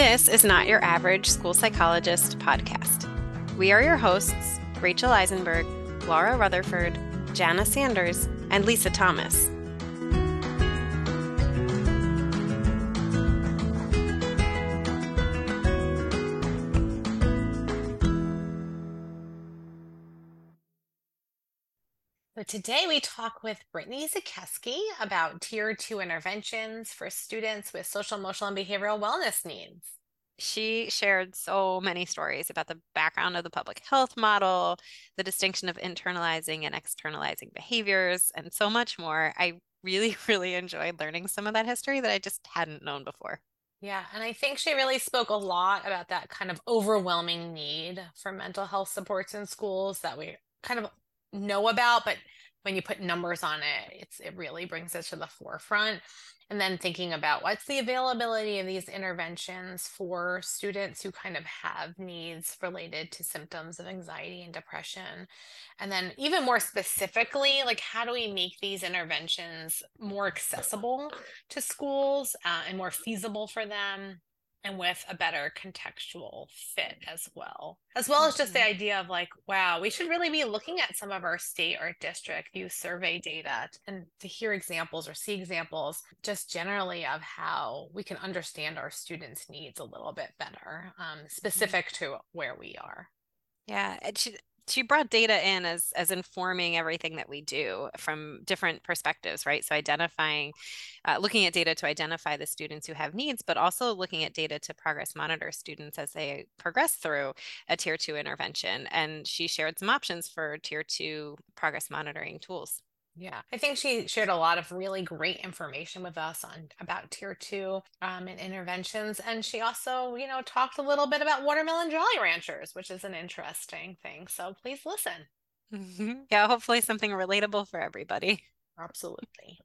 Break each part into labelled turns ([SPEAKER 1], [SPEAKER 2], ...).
[SPEAKER 1] This is not your average school psychologist podcast. We are your hosts, Rachel Eisenberg, Laura Rutherford, Jana Sanders, and Lisa Thomas.
[SPEAKER 2] So today we talk with Brittany Zakszeski about tier two interventions for students with social, emotional, and behavioral wellness needs.
[SPEAKER 1] She shared so many stories about the background of the public health model, the distinction of internalizing and externalizing behaviors, and so much more. I really, really enjoyed learning some of that history that I just hadn't known before.
[SPEAKER 2] Yeah, and I think she really spoke a lot about that kind of overwhelming need for mental health supports in schools that we kind of know about, but when you put numbers on it, it's it really brings it to the forefront. And then thinking about what's the availability of these interventions for students who kind of have needs related to symptoms of anxiety and depression. And then, even more specifically, like how do we make these interventions more accessible to schools uh, and more feasible for them? And with a better contextual fit as well. As well as just the mm-hmm. idea of like, wow, we should really be looking at some of our state or district youth survey data and to hear examples or see examples just generally of how we can understand our students' needs a little bit better, um, mm-hmm. specific to where we are.
[SPEAKER 1] Yeah, it should she brought data in as as informing everything that we do from different perspectives right? So identifying uh, looking at data to identify the students who have needs but also looking at data to progress monitor students as they progress through a tier two intervention. And she shared some options for tier two progress monitoring tools
[SPEAKER 2] yeah, I think she shared a lot of really great information with us on about tier two um, and interventions. And she also, you know, talked a little bit about watermelon Jolly Ranchers, which is an interesting thing. So please listen.
[SPEAKER 1] Mm-hmm. Yeah, hopefully something relatable for everybody.
[SPEAKER 2] Absolutely.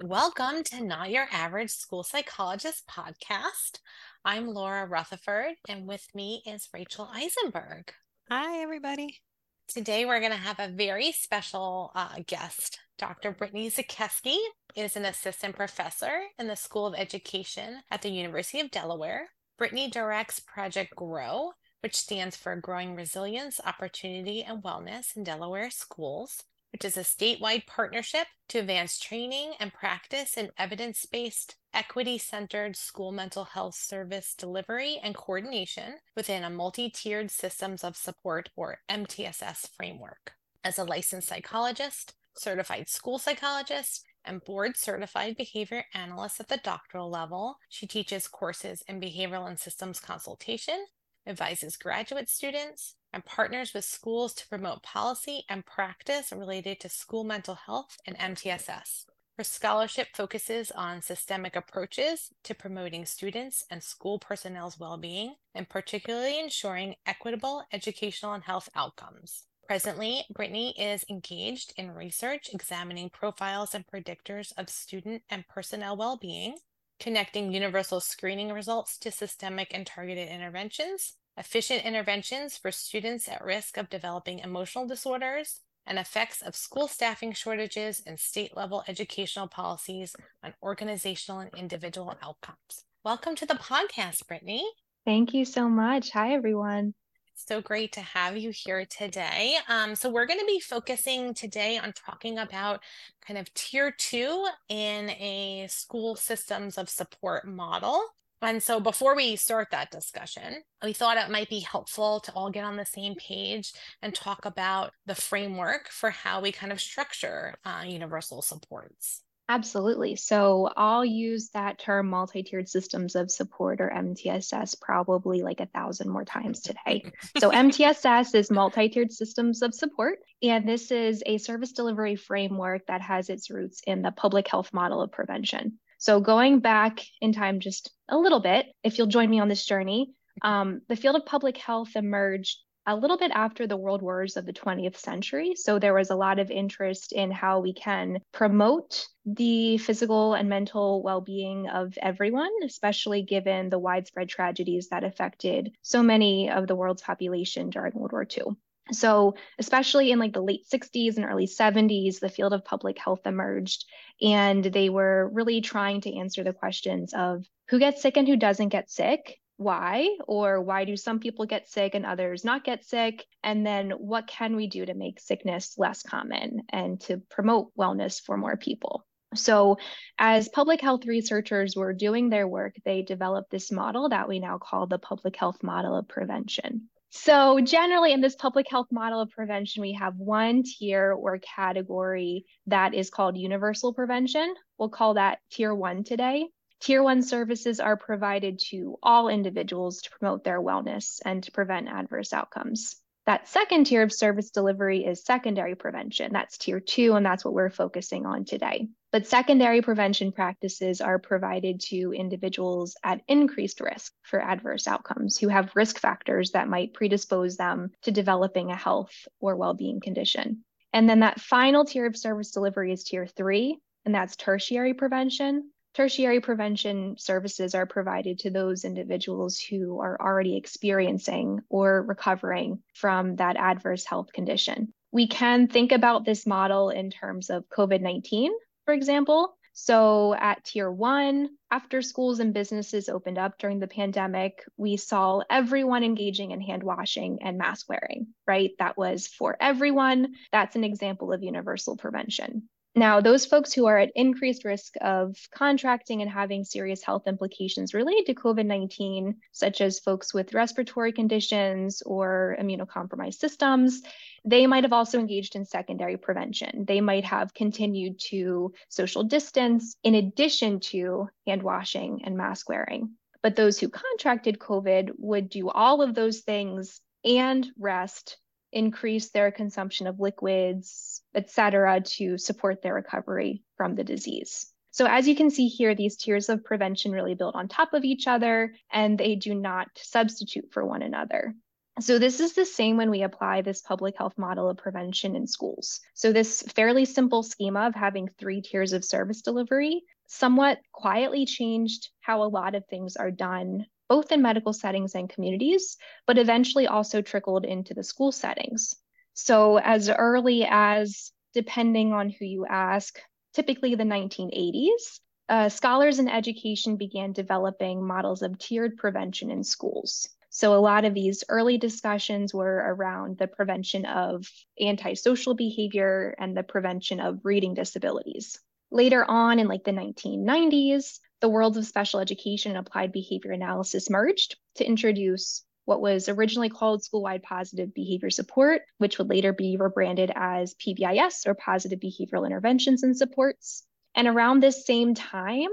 [SPEAKER 2] Welcome to Not Your Average School Psychologist podcast. I'm Laura Rutherford, and with me is Rachel Eisenberg.
[SPEAKER 1] Hi, everybody.
[SPEAKER 2] Today, we're going to have a very special uh, guest. Dr. Brittany Zakszeski is an assistant professor in the School of Education at the University of Delaware. Brittany directs Project GROW, which stands for Growing Resilience, Opportunity, and Wellness in Delaware Schools which is a statewide partnership to advance training and practice in evidence based, equity centered school mental health service delivery and coordination within a multi tiered systems of support or MTSS framework. As a licensed psychologist, certified school psychologist, and board certified behavior analyst at the doctoral level, she teaches courses in behavioral and systems consultation, advises graduate students, and partners with schools to promote policy and practice related to school mental health and MTSS. Her scholarship focuses on systemic approaches to promoting students and school personnel's well being, and particularly ensuring equitable educational and health outcomes. Presently, Brittany is engaged in research examining profiles and predictors of student and personnel well being, connecting universal screening results to systemic and targeted interventions, efficient interventions for students at risk of developing emotional disorders, and effects of school staffing shortages and state level educational policies on organizational and individual outcomes. Welcome to the podcast, Brittany.
[SPEAKER 3] Thank you so much. Hi, everyone.
[SPEAKER 2] It's so great to have you here today. Um, so, we're going to be focusing today on talking about kind of tier two in a school systems of support model. And so before we start that discussion, we thought it might be helpful to all get on the same page and talk about the framework for how we kind of structure uh, universal supports.
[SPEAKER 3] Absolutely. So I'll use that term multi tiered systems of support or MTSS probably like a thousand more times today. So MTSS is multi tiered systems of support. And this is a service delivery framework that has its roots in the public health model of prevention. So, going back in time just a little bit, if you'll join me on this journey, um, the field of public health emerged a little bit after the world wars of the 20th century. So, there was a lot of interest in how we can promote the physical and mental well being of everyone, especially given the widespread tragedies that affected so many of the world's population during World War II. So, especially in like the late 60s and early 70s, the field of public health emerged, and they were really trying to answer the questions of who gets sick and who doesn't get sick, why or why do some people get sick and others not get sick and then what can we do to make sickness less common and to promote wellness for more people? So as public health researchers were doing their work they developed this model that we now call the public health model of prevention so generally in this public health model of prevention we have one tier or category that is called universal prevention we'll call that tier 1 today Tier one services are provided to all individuals to promote their wellness and to prevent adverse outcomes. That second tier of service delivery is secondary prevention. That's tier two, and that's what we're focusing on today. But secondary prevention practices are provided to individuals at increased risk for adverse outcomes who have risk factors that might predispose them to developing a health or well being condition. And then that final tier of service delivery is tier three, and that's tertiary prevention. Tertiary prevention services are provided to those individuals who are already experiencing or recovering from that adverse health condition. We can think about this model in terms of COVID 19, for example. So, at tier one, after schools and businesses opened up during the pandemic, we saw everyone engaging in hand washing and mask wearing, right? That was for everyone. That's an example of universal prevention. Now, those folks who are at increased risk of contracting and having serious health implications related to COVID 19, such as folks with respiratory conditions or immunocompromised systems, they might have also engaged in secondary prevention. They might have continued to social distance in addition to hand washing and mask wearing. But those who contracted COVID would do all of those things and rest increase their consumption of liquids, et cetera, to support their recovery from the disease. So as you can see here, these tiers of prevention really build on top of each other and they do not substitute for one another. So this is the same when we apply this public health model of prevention in schools. So this fairly simple schema of having three tiers of service delivery somewhat quietly changed how a lot of things are done both in medical settings and communities, but eventually also trickled into the school settings. So, as early as, depending on who you ask, typically the 1980s, uh, scholars in education began developing models of tiered prevention in schools. So, a lot of these early discussions were around the prevention of antisocial behavior and the prevention of reading disabilities. Later on in like the 1990s, the worlds of special education and applied behavior analysis merged to introduce what was originally called school-wide positive behavior support, which would later be rebranded as PBIS or positive behavioral interventions and supports. And around this same time,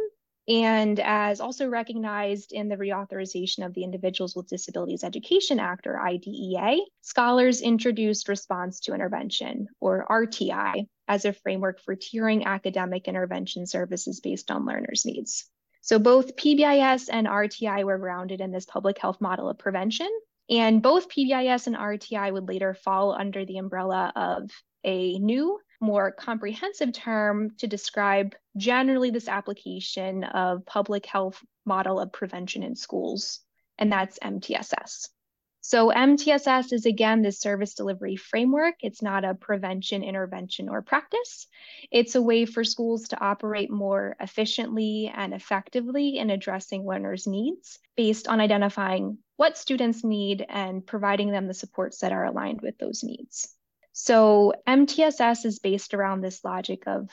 [SPEAKER 3] and as also recognized in the reauthorization of the Individuals with Disabilities Education Act, or IDEA, scholars introduced response to intervention, or RTI, as a framework for tiering academic intervention services based on learners' needs. So both PBIS and RTI were grounded in this public health model of prevention. And both PBIS and RTI would later fall under the umbrella of a new, more comprehensive term to describe generally this application of public health model of prevention in schools, and that's MTSS. So MTSS is again this service delivery framework. It's not a prevention, intervention, or practice. It's a way for schools to operate more efficiently and effectively in addressing learners' needs based on identifying what students need and providing them the supports that are aligned with those needs. So MTSS is based around this logic of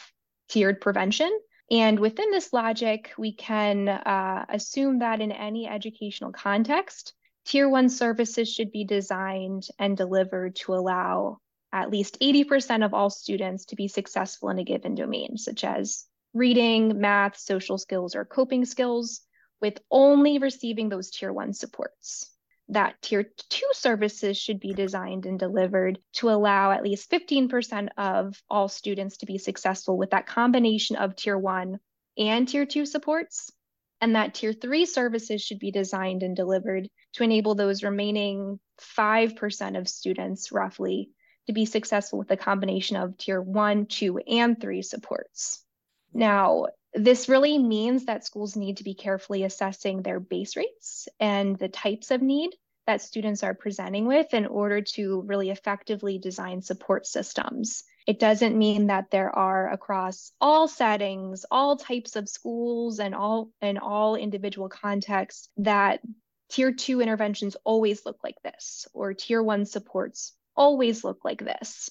[SPEAKER 3] tiered prevention. And within this logic, we can uh, assume that in any educational context, Tier one services should be designed and delivered to allow at least 80% of all students to be successful in a given domain, such as reading, math, social skills, or coping skills, with only receiving those tier one supports. That tier two services should be designed and delivered to allow at least 15% of all students to be successful with that combination of tier one and tier two supports and that tier three services should be designed and delivered to enable those remaining 5% of students roughly to be successful with a combination of tier one, two, and three supports. Now, this really means that schools need to be carefully assessing their base rates and the types of need that students are presenting with in order to really effectively design support systems it doesn't mean that there are across all settings, all types of schools and all in all individual contexts that tier two interventions always look like this, or tier one supports always look like this.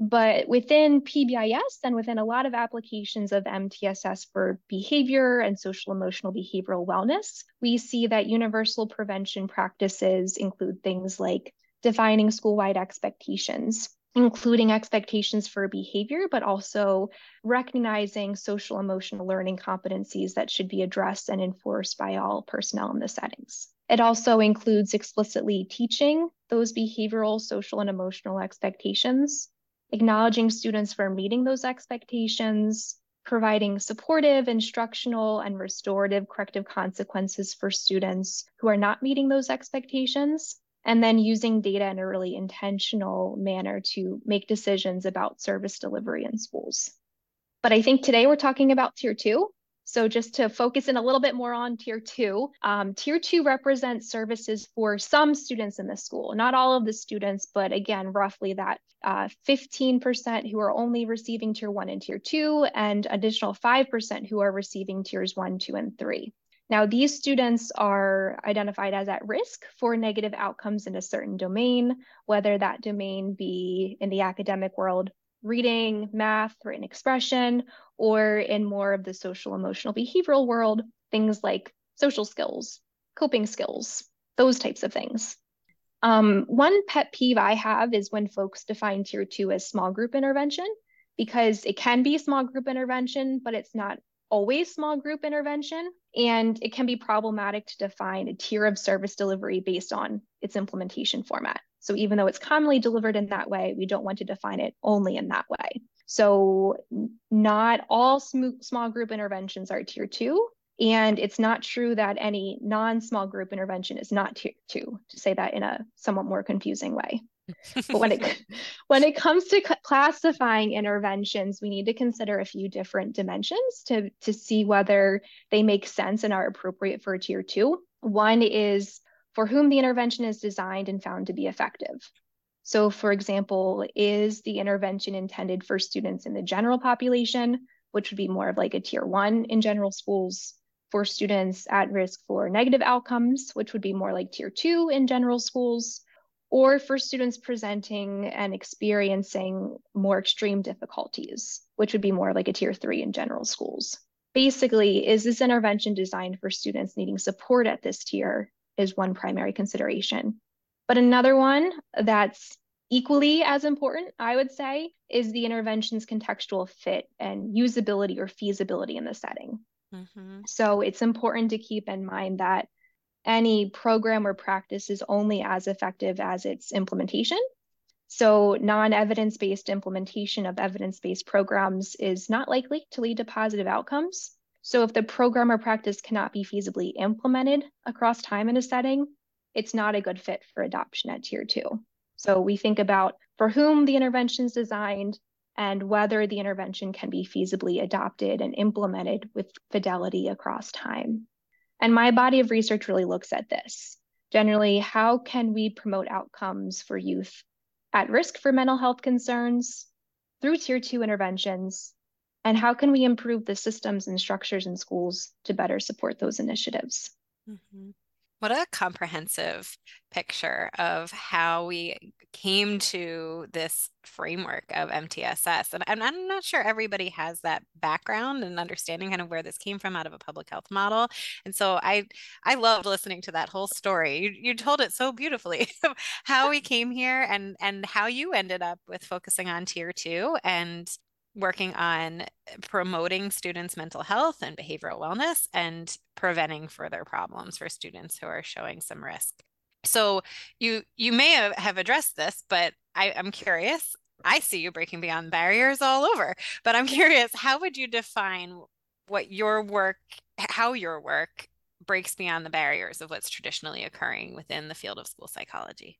[SPEAKER 3] But within PBIS and within a lot of applications of MTSS for behavior and social emotional behavioral wellness, we see that universal prevention practices include things like defining school-wide expectations, including expectations for behavior, but also recognizing social emotional learning competencies that should be addressed and enforced by all personnel in the settings. It also includes explicitly teaching those behavioral, social, and emotional expectations, acknowledging students for meeting those expectations, providing supportive, instructional, and restorative corrective consequences for students who are not meeting those expectations, and then using data in a really intentional manner to make decisions about service delivery in schools. But I think today we're talking about tier two, so just to focus in a little bit more on tier two, um, tier two represents services for some students in the school, not all of the students, but again, roughly that 15% uh, who are only receiving tier one and tier two, and additional 5% who are receiving tiers one, two, and three. Now, these students are identified as at risk for negative outcomes in a certain domain, whether that domain be in the academic world reading, math, written expression, or in more of the social emotional behavioral world, things like social skills, coping skills, those types of things. Um, one pet peeve I have is when folks define tier two as small group intervention, because it can be small group intervention, but it's not always small group intervention. And it can be problematic to define a tier of service delivery based on its implementation format. So even though it's commonly delivered in that way, we don't want to define it only in that way. So not all sm- small group interventions are tier two. And it's not true that any non small group intervention is not tier two, to say that in a somewhat more confusing way. But when it when it comes to classifying interventions we need to consider a few different dimensions to to see whether they make sense and are appropriate for tier 2 one is for whom the intervention is designed and found to be effective. So, for example, is the intervention intended for students in the general population, which would be more of like a tier one in general schools, for students at risk for negative outcomes, which would be more like tier two in general schools, or for students presenting and experiencing more extreme difficulties, which would be more like a tier three in general schools. Basically, is this intervention designed for students needing support at this tier is one primary consideration. But another one that's equally as important, I would say, is the intervention's contextual fit and usability or feasibility in the setting. Mm-hmm. So it's important to keep in mind that any program or practice is only as effective as its implementation. So, non evidence based implementation of evidence based programs is not likely to lead to positive outcomes. So if the program or practice cannot be feasibly implemented across time in a setting, it's not a good fit for adoption at tier two. So we think about for whom the intervention is designed and whether the intervention can be feasibly adopted and implemented with fidelity across time. And my body of research really looks at this. Generally, how can we promote outcomes for youth at risk for mental health concerns through tier two interventions and how can we improve the systems and structures in schools to better support those initiatives
[SPEAKER 1] mm-hmm. What a comprehensive picture of how we came to this framework of MTSS. And, and, I'm not sure everybody has that background and understanding kind of where this came from out of a public health model. And so I I loved listening to that whole story. You, you told it so beautifully how we came here and and how you ended up with focusing on tier two and working on promoting students' mental health and behavioral wellness and preventing further problems for students who are showing some risk. So you you may have addressed this, but I, I'm curious. I see you breaking beyond barriers all over, but I'm curious, how would you define what your work, how your work breaks beyond the barriers of what's traditionally occurring within the field of school psychology?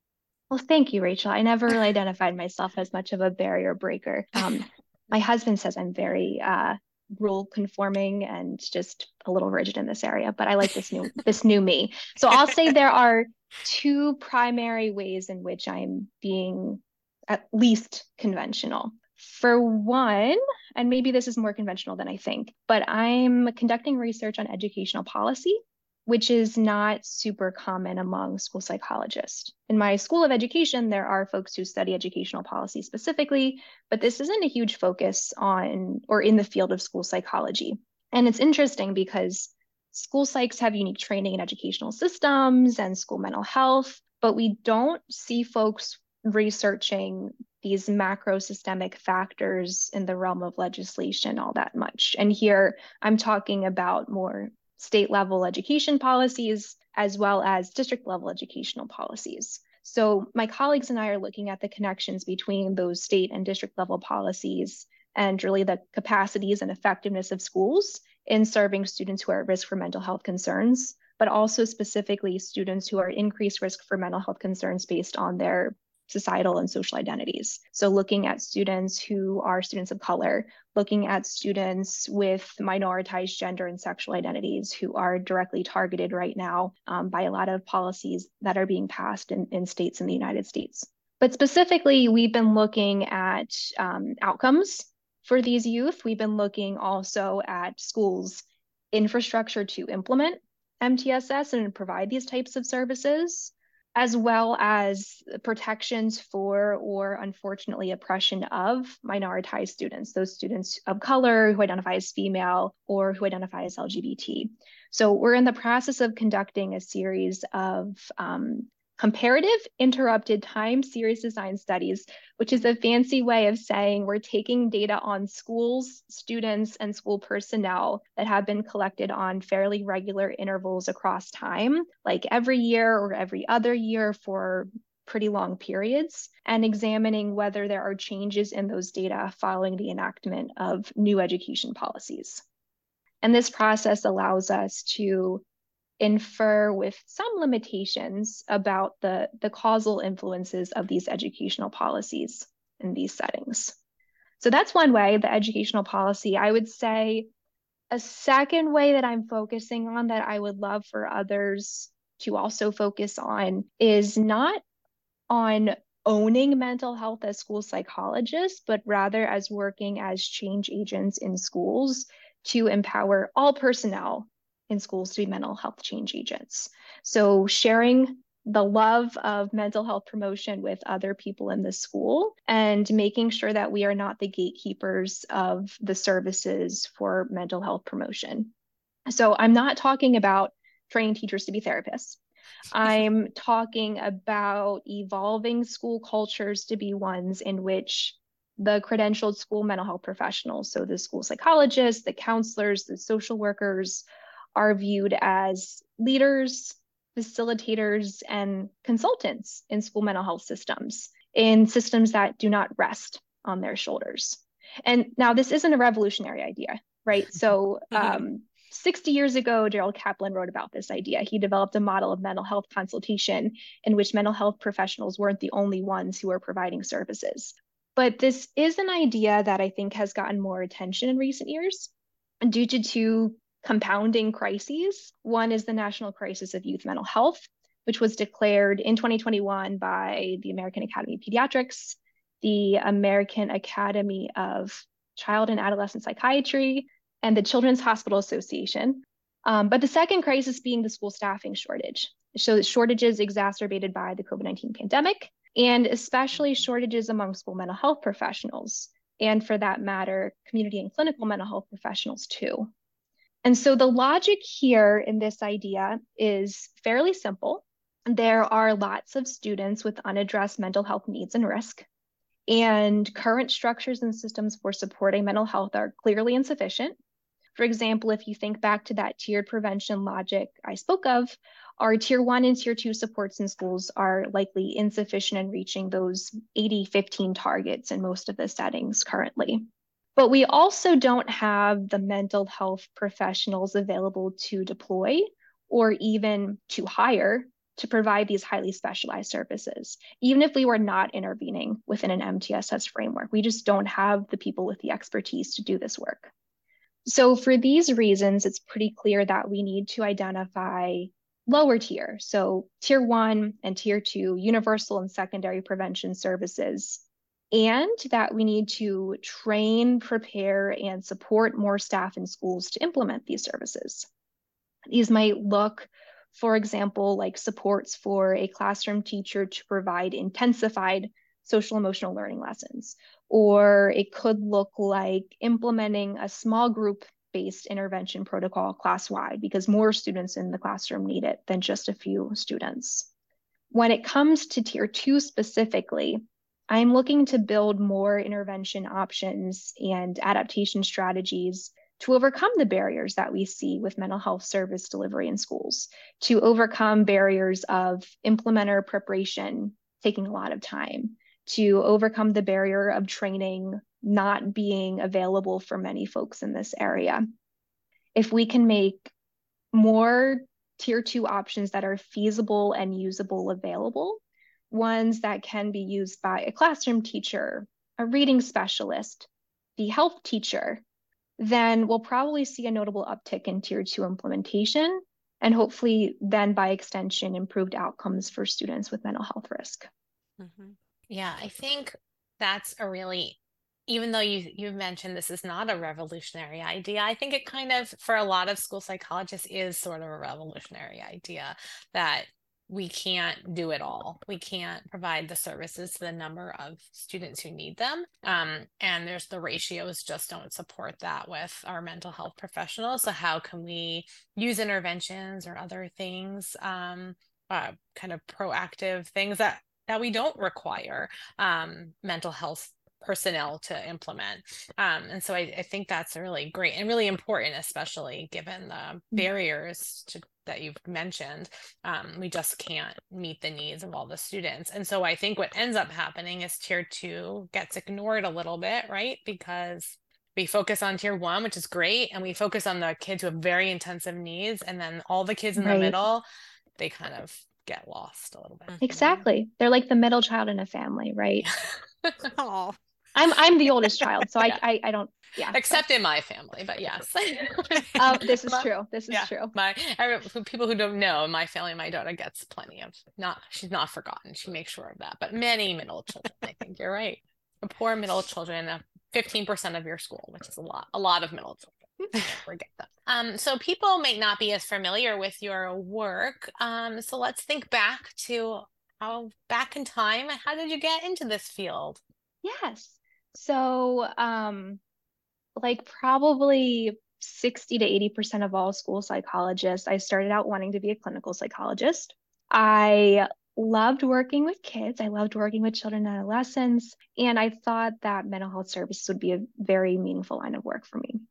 [SPEAKER 3] Well, thank you, Rachel. I never really identified myself as much of a barrier breaker. Um, my husband says I'm very uh, rule conforming and just a little rigid in this area, but I like this new this new me. So I'll say there are two primary ways in which I'm being at least conventional. For one, and maybe this is more conventional than I think, but I'm conducting research on educational policy which is not super common among school psychologists. In my school of education, there are folks who study educational policy specifically, but this isn't a huge focus on or in the field of school psychology. And it's interesting because school psychs have unique training in educational systems and school mental health, but we don't see folks researching these macro systemic factors in the realm of legislation all that much. And here I'm talking about more state level education policies as well as district level educational policies. So my colleagues and I are looking at the connections between those state and district level policies and really the capacities and effectiveness of schools in serving students who are at risk for mental health concerns, but also specifically students who are increased risk for mental health concerns based on their societal and social identities. So looking at students who are students of color, looking at students with minoritized gender and sexual identities who are directly targeted right now um, by a lot of policies that are being passed in, in states in the United States. But specifically, we've been looking at um, outcomes for these youth. We've been looking also at schools' infrastructure to implement MTSS and provide these types of services as well as protections for or unfortunately oppression of minoritized students, those students of color who identify as female or who identify as LGBT. So we're in the process of conducting a series of um, comparative interrupted time series design studies, which is a fancy way of saying we're taking data on schools, students, and school personnel that have been collected on fairly regular intervals across time, like every year or every other year for pretty long periods, and examining whether there are changes in those data following the enactment of new education policies. And this process allows us to infer with some limitations about the, the causal influences of these educational policies in these settings. So that's one way, the educational policy. I would say a second way that I'm focusing on that I would love for others to also focus on is not on owning mental health as school psychologists, but rather as working as change agents in schools to empower all personnel in schools to be mental health change agents. So sharing the love of mental health promotion with other people in the school and making sure that we are not the gatekeepers of the services for mental health promotion. So I'm not talking about training teachers to be therapists. I'm talking about evolving school cultures to be ones in which the credentialed school mental health professionals, so the school psychologists, the counselors, the social workers, are viewed as leaders, facilitators, and consultants in school mental health systems, in systems that do not rest on their shoulders. And now this isn't a revolutionary idea, right? So mm-hmm. um, 60 years ago, Gerald Caplan wrote about this idea. He developed a model of mental health consultation in which mental health professionals weren't the only ones who were providing services. But this is an idea that I think has gotten more attention in recent years due to two compounding crises. One is the National Crisis of Youth Mental Health, which was declared in 2021 by the American Academy of Pediatrics, the American Academy of Child and Adolescent Psychiatry, and the Children's Hospital Association. Um, but the second crisis being the school staffing shortage. So shortages exacerbated by the COVID-19 pandemic, and especially shortages among school mental health professionals, and for that matter, community and clinical mental health professionals too. And so the logic here in this idea is fairly simple. There are lots of students with unaddressed mental health needs and risk. And current structures and systems for supporting mental health are clearly insufficient. For example, if you think back to that tiered prevention logic I spoke of, our tier one and tier two supports in schools are likely insufficient in reaching those 80 15 targets in most of the settings currently. But we also don't have the mental health professionals available to deploy or even to hire to provide these highly specialized services, even if we were not intervening within an MTSS framework. We just don't have the people with the expertise to do this work. So, for these reasons, it's pretty clear that we need to identify lower tier, so tier one and tier two, universal and secondary prevention services and that we need to train, prepare, and support more staff in schools to implement these services. These might look, for example, like supports for a classroom teacher to provide intensified social emotional learning lessons. Or it could look like implementing a small group based intervention protocol class wide because more students in the classroom need it than just a few students. When it comes to tier two specifically, I'm looking to build more intervention options and adaptation strategies to overcome the barriers that we see with mental health service delivery in schools, to overcome barriers of implementer preparation taking a lot of time, to overcome the barrier of training not being available for many folks in this area. If we can make more tier two options that are feasible and usable available, ones that can be used by a classroom teacher, a reading specialist, the health teacher, then we'll probably see a notable uptick in tier two implementation and hopefully then by extension improved outcomes for students with mental health risk.
[SPEAKER 2] Mm-hmm. Yeah, I think that's a really even though you you mentioned this is not a revolutionary idea, I think it kind of for a lot of school psychologists is sort of a revolutionary idea that we can't do it all. We can't provide the services to the number of students who need them. Um, and there's the ratios just don't support that with our mental health professionals. So how can we use interventions or other things, um, uh, kind of proactive things that that we don't require um, mental health personnel to implement. Um, and so I, I, think that's really great and really important, especially given the mm. barriers to that you've mentioned, um, we just can't meet the needs of all the students. And so I think what ends up happening is tier two gets ignored a little bit, right? Because we focus on tier one, which is great, and we focus on the kids who have very intensive needs, and then all the kids in right. the middle, they kind of get lost a little bit.
[SPEAKER 3] Exactly. They're like the middle child in a family, right? oh. I'm I'm the oldest child, so yeah. I, I, I don't yeah.
[SPEAKER 2] Except in my family, but yes.
[SPEAKER 3] oh, this is my, true. This is
[SPEAKER 2] yeah,
[SPEAKER 3] true.
[SPEAKER 2] My for people who don't know, my family, my daughter gets plenty of not she's not forgotten. She makes sure of that. But many middle children, I think you're right. The poor middle children, fifteen percent of your school, which is a lot, a lot of middle children. forget that. Um, so people may not be as familiar with your work. Um, so let's think back to how back in time. How did you get into this field?
[SPEAKER 3] Yes. So, um, like probably 60 to 80% of all school psychologists, I started out wanting to be a clinical psychologist. I loved working with kids. I loved working with children and adolescents. And I thought that mental health services would be a very meaningful line of work for me.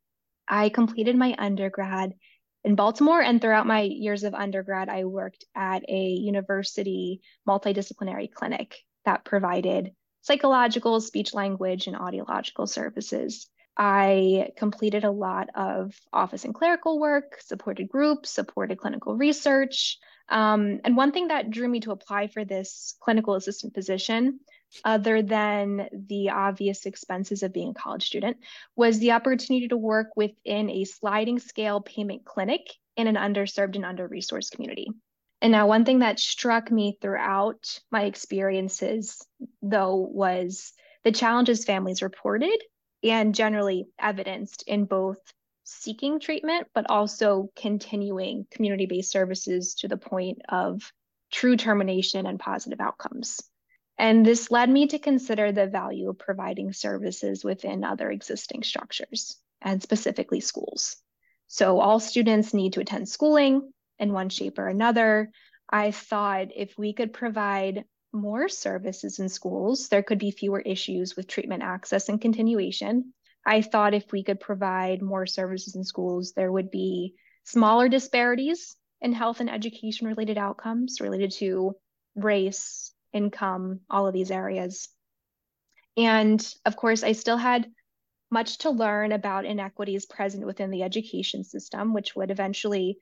[SPEAKER 3] I completed my undergrad in Baltimore. And throughout my years of undergrad, I worked at a university multidisciplinary clinic that provided psychological, speech language, and audiological services. I completed a lot of office and clerical work, supported groups, supported clinical research. Um, and one thing that drew me to apply for this clinical assistant position, other than the obvious expenses of being a college student, was the opportunity to work within a sliding scale payment clinic in an underserved and under resourced community. And now, one thing that struck me throughout my experiences, though, was the challenges families reported and generally evidenced in both seeking treatment, but also continuing community based services to the point of true termination and positive outcomes. And this led me to consider the value of providing services within other existing structures, and specifically schools. So, all students need to attend schooling, in one shape or another. I thought if we could provide more services in schools, there could be fewer issues with treatment access and continuation. I thought if we could provide more services in schools, there would be smaller disparities in health and education related outcomes related to race, income, all of these areas. And of course, I still had much to learn about inequities present within the education system, which would eventually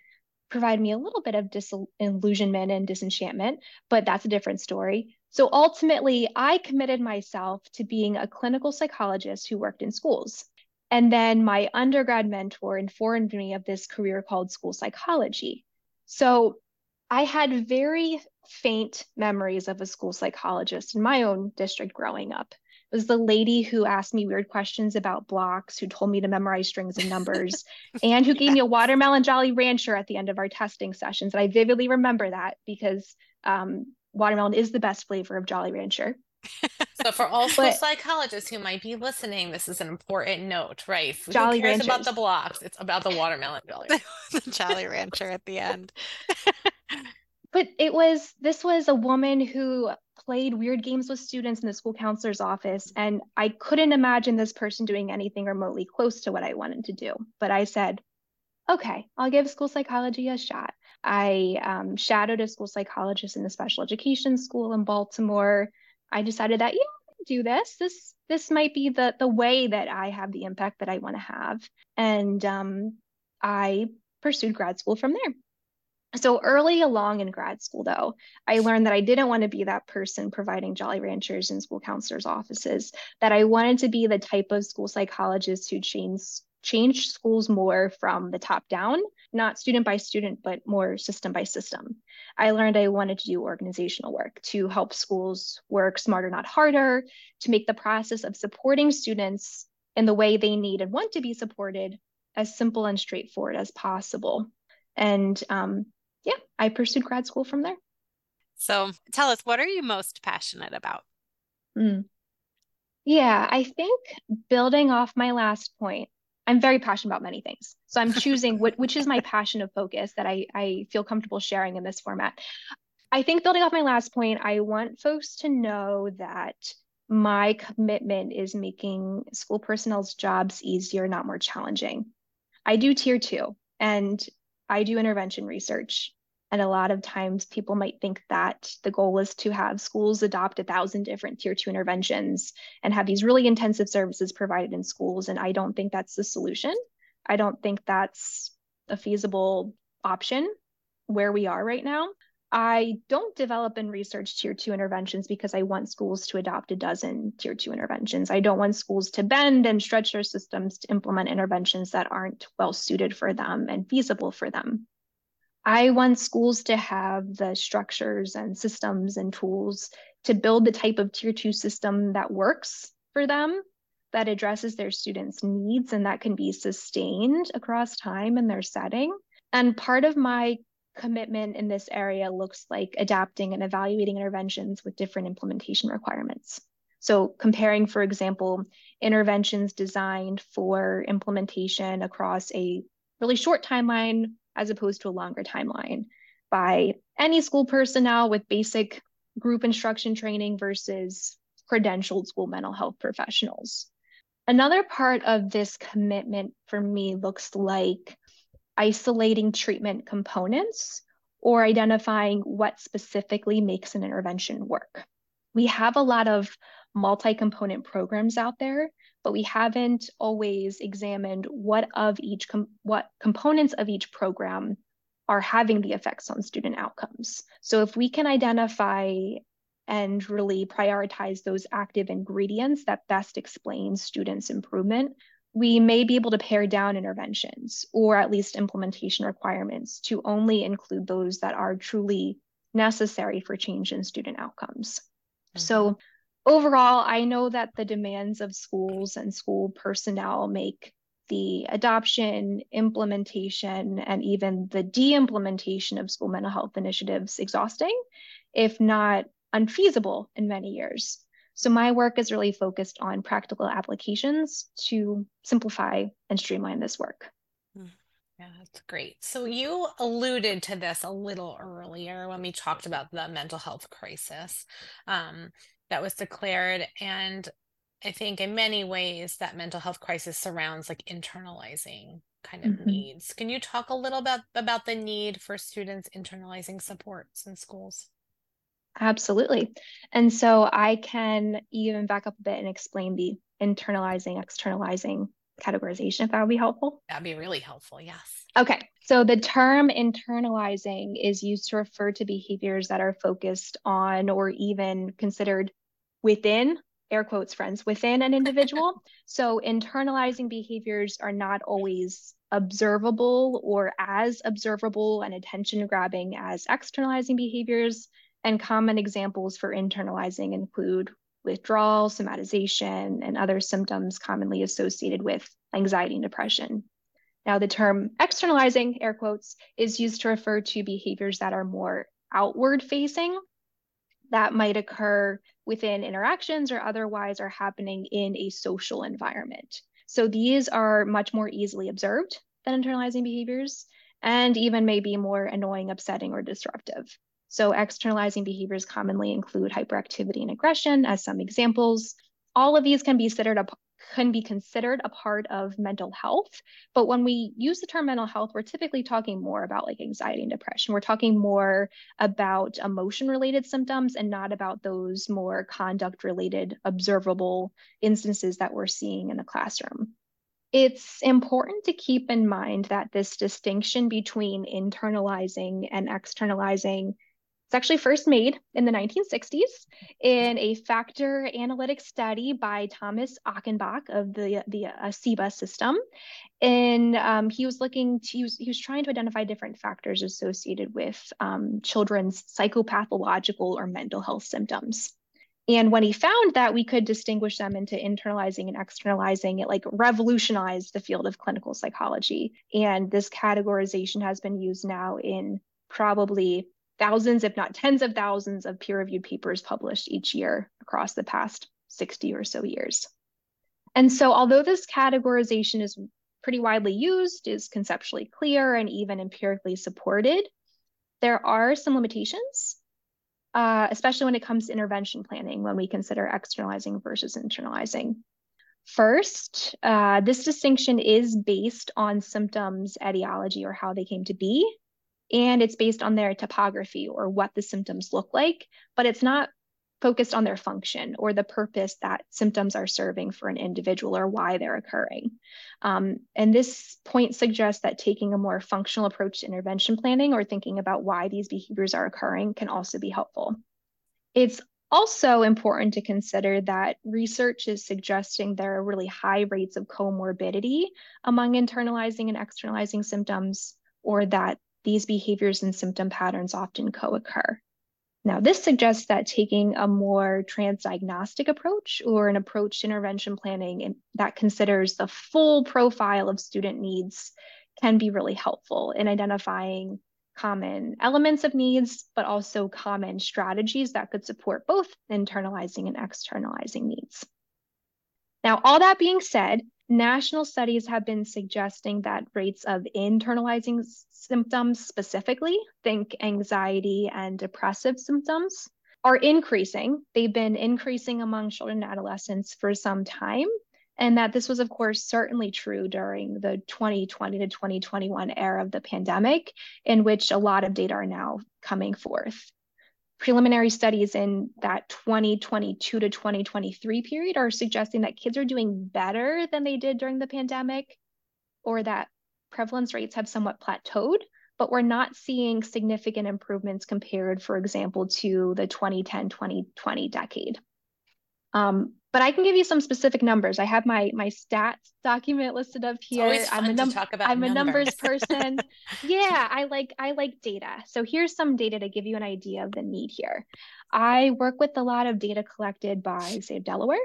[SPEAKER 3] provide me a little bit of disillusionment and disenchantment, but that's a different story. So ultimately, I committed myself to being a clinical psychologist who worked in schools. And then my undergrad mentor informed me of this career called school psychology. So I had very faint memories of a school psychologist in my own district growing up. Was the lady who asked me weird questions about blocks, who told me to memorize strings and numbers, and who gave yeah. me a watermelon Jolly Rancher at the end of our testing sessions. And I vividly remember that because um, watermelon is the best flavor of Jolly Rancher.
[SPEAKER 2] so for all school but, psychologists who might be listening, this is an important note, right? Jolly Who cares Ranchers. about the blocks? It's about the watermelon Jolly.
[SPEAKER 1] the Jolly Rancher at the end.
[SPEAKER 3] but it was this was a woman who played weird games with students in the school counselor's office and I couldn't imagine this person doing anything remotely close to what I wanted to do. But I said, okay, I'll give school psychology a shot. I um, shadowed a school psychologist in a special education school in Baltimore. I decided that, yeah, do this. This this might be the the way that I have the impact that I want to have. And um, I pursued grad school from there. So early along in grad school, though, I learned that I didn't want to be that person providing Jolly Ranchers in school counselors' offices, that I wanted to be the type of school psychologist who change, change schools more from the top down, not student by student, but more system by system. I learned I wanted to do organizational work to help schools work smarter, not harder, to make the process of supporting students in the way they need and want to be supported as simple and straightforward as possible. And um, yeah, I pursued grad school from there.
[SPEAKER 1] So tell us, what are you most passionate about?
[SPEAKER 3] Mm. Yeah, I think building off my last point, I'm very passionate about many things. So I'm choosing what, which is my passion of focus that I, I feel comfortable sharing in this format. I think building off my last point, I want folks to know that my commitment is making school personnel's jobs easier, not more challenging. I do tier two, and I do intervention research. And a lot of times people might think that the goal is to have schools adopt a thousand different tier two interventions and have these really intensive services provided in schools. And I don't think that's the solution. I don't think that's a feasible option where we are right now. I don't develop and research tier two interventions because I want schools to adopt a dozen tier two interventions. I don't want schools to bend and stretch their systems to implement interventions that aren't well suited for them and feasible for them. I want schools to have the structures and systems and tools to build the type of tier two system that works for them, that addresses their students' needs, and that can be sustained across time in their setting. And part of my commitment in this area looks like adapting and evaluating interventions with different implementation requirements. So comparing, for example, interventions designed for implementation across a really short timeline as opposed to a longer timeline by any school personnel with basic group instruction training versus credentialed school mental health professionals. Another part of this commitment for me looks like isolating treatment components or identifying what specifically makes an intervention work. We have a lot of multi-component programs out there, but we haven't always examined what of each com- what components of each program are having the effects on student outcomes. So if we can identify and really prioritize those active ingredients that best explain students' improvement, we may be able to pare down interventions or at least implementation requirements to only include those that are truly necessary for change in student outcomes. Mm-hmm. So overall, I know that the demands of schools and school personnel make the adoption, implementation, and even the de-implementation of school mental health initiatives exhausting, if not unfeasible in many years. So my work is really focused on practical applications to simplify and streamline this work.
[SPEAKER 2] Hmm. Yeah, that's great. So you alluded to this a little earlier when we talked about the mental health crisis um, that was declared. And I think in many ways that mental health crisis surrounds like internalizing kind of mm-hmm. needs. Can you talk a little bit about the need for students internalizing supports in schools?
[SPEAKER 3] Absolutely. And so I can even back up a bit and explain the internalizing, externalizing categorization, if that would be helpful.
[SPEAKER 2] That'd be really helpful. Yes.
[SPEAKER 3] Okay. So the term internalizing is used to refer to behaviors that are focused on or even considered within, air quotes, friends, within an individual. so internalizing behaviors are not always observable or as observable and attention grabbing as externalizing behaviors and common examples for internalizing include withdrawal, somatization, and other symptoms commonly associated with anxiety and depression. Now, the term externalizing, air quotes, is used to refer to behaviors that are more outward facing that might occur within interactions or otherwise are happening in a social environment. So these are much more easily observed than internalizing behaviors and even may be more annoying, upsetting, or disruptive. So externalizing behaviors commonly include hyperactivity and aggression as some examples. All of these can be considered a, can be considered a part of mental health. But when we use the term mental health, we're typically talking more about like anxiety and depression. We're talking more about emotion related symptoms and not about those more conduct related observable instances that we're seeing in the classroom. It's important to keep in mind that this distinction between internalizing and externalizing it's actually first made in the 1960s in a factor analytic study by Thomas Achenbach of the, the uh, system. And um, he was looking to, he was, he was trying to identify different factors associated with um, children's psychopathological or mental health symptoms. And when he found that we could distinguish them into internalizing and externalizing, it like revolutionized the field of clinical psychology. And this categorization has been used now in probably thousands, if not tens of thousands, of peer reviewed papers published each year across the past 60 or so years. And so, although this categorization is pretty widely used, is conceptually clear, and even empirically supported, there are some limitations, uh, especially when it comes to intervention planning when we consider externalizing versus internalizing. First, uh, this distinction is based on symptoms etiology or how they came to be, and it's based on their topography or what the symptoms look like, but it's not focused on their function or the purpose that symptoms are serving for an individual or why they're occurring. Um, and this point suggests that taking a more functional approach to intervention planning or thinking about why these behaviors are occurring can also be helpful. It's also important to consider that research is suggesting there are really high rates of comorbidity among internalizing and externalizing symptoms, or that these behaviors and symptom patterns often co-occur. Now, this suggests that taking a more transdiagnostic approach or an approach to intervention planning that considers the full profile of student needs can be really helpful in identifying common elements of needs, but also common strategies that could support both internalizing and externalizing needs. Now, all that being said, national studies have been suggesting that rates of internalizing symptoms specifically, think anxiety and depressive symptoms, are increasing. They've been increasing among children and adolescents for some time. And that this was, of course, certainly true during the 2020 to 2021 era of the pandemic, in which a lot of data are now coming forth. Preliminary studies in that 2022 to 2023 period are suggesting that kids are doing better than they did during the pandemic, or that prevalence rates have somewhat plateaued, but we're not seeing significant improvements compared, for example, to the 2010 2020 decade. Um, but I can give you some specific numbers. I have my my stats document listed up here.
[SPEAKER 2] I'm a
[SPEAKER 3] num- I'm
[SPEAKER 2] numbers.
[SPEAKER 3] a numbers person. yeah, I like I like data. So here's some data to give you an idea of the need here. I work with a lot of data collected by Save Delaware.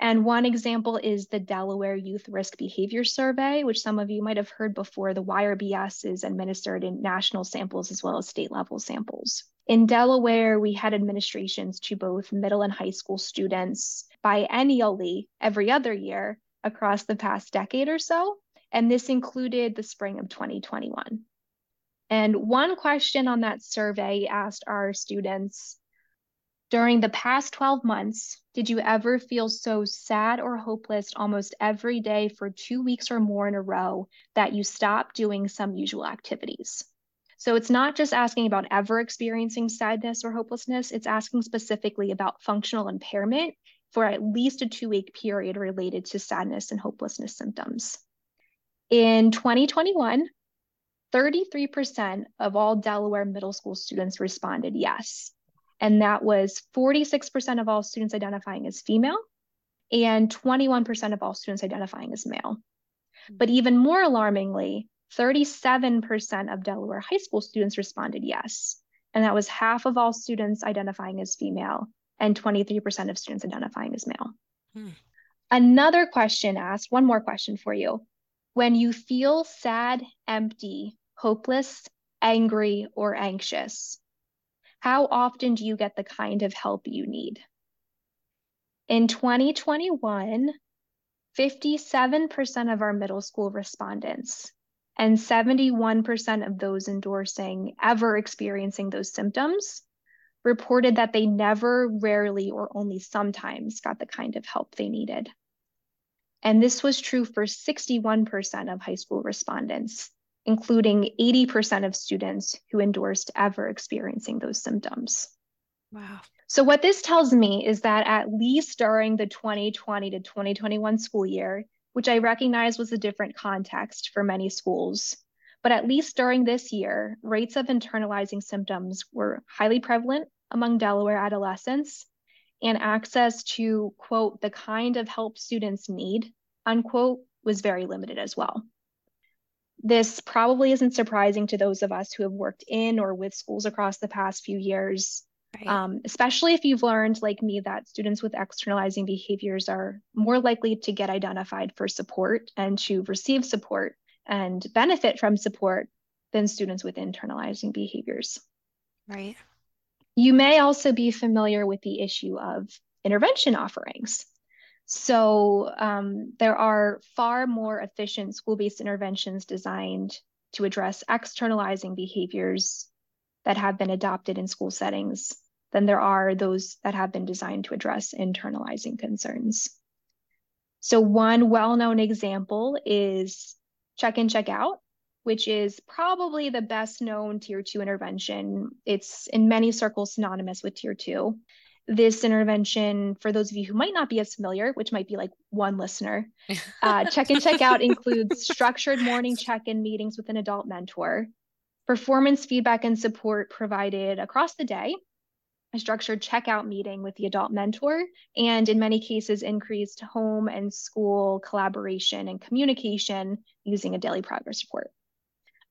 [SPEAKER 3] And one example is the Delaware Youth Risk Behavior Survey, which some of you might have heard before. The YRBS is administered in national samples as well as state level samples. In Delaware, we had administrations to both middle and high school students biennially every other year across the past decade or so. And this included the spring of 2021. And one question on that survey asked our students during the past 12 months, did you ever feel so sad or hopeless almost every day for two weeks or more in a row that you stopped doing some usual activities? So it's not just asking about ever experiencing sadness or hopelessness, it's asking specifically about functional impairment for at least a two week period related to sadness and hopelessness symptoms. In 2021, 33% of all Delaware middle school students responded yes. And that was 46% of all students identifying as female and 21% of all students identifying as male. But even more alarmingly, 37% of Delaware high school students responded yes. And that was half of all students identifying as female and 23% of students identifying as male.
[SPEAKER 1] Hmm.
[SPEAKER 3] Another question asked, one more question for you. When you feel sad, empty, hopeless, angry, or anxious, how often do you get the kind of help you need? In 2021, 57% of our middle school respondents and 71% of those endorsing ever experiencing those symptoms reported that they never, rarely, or only sometimes got the kind of help they needed. And this was true for 61% of high school respondents, including 80% of students who endorsed ever experiencing those symptoms.
[SPEAKER 1] Wow.
[SPEAKER 3] So, what this tells me is that at least during the 2020 to 2021 school year, which I recognize was a different context for many schools, but at least during this year, rates of internalizing symptoms were highly prevalent among Delaware adolescents, and access to, quote, the kind of help students need, unquote, was very limited as well. This probably isn't surprising to those of us who have worked in or with schools across the past few years, right. um, especially if you've learned, like me, that students with externalizing behaviors are more likely to get identified for support and to receive support and benefit from support than students with internalizing behaviors.
[SPEAKER 1] Right.
[SPEAKER 3] You may also be familiar with the issue of intervention offerings. So um, there are far more efficient school-based interventions designed to address externalizing behaviors that have been adopted in school settings than there are those that have been designed to address internalizing concerns. So one well-known example is check in, check out, which is probably the best known tier two intervention. It's in many circles synonymous with tier two. This intervention, for those of you who might not be as familiar, which might be like one listener, uh, check in, check out includes structured morning check in meetings with an adult mentor, performance feedback and support provided across the day, a structured checkout meeting with the adult mentor, and in many cases, increased home and school collaboration and communication using a daily progress report.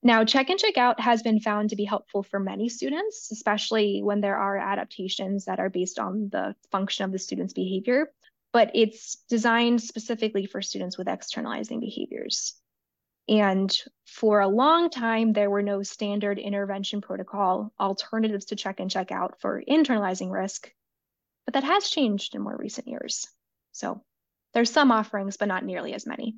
[SPEAKER 3] Now, check in, check out has been found to be helpful for many students, especially when there are adaptations that are based on the function of the student's behavior, but it's designed specifically for students with externalizing behaviors. And for a long time, there were no standard intervention protocol alternatives to check in, check out for internalizing risk, but that has changed in more recent years. So there's some offerings, but not nearly as many.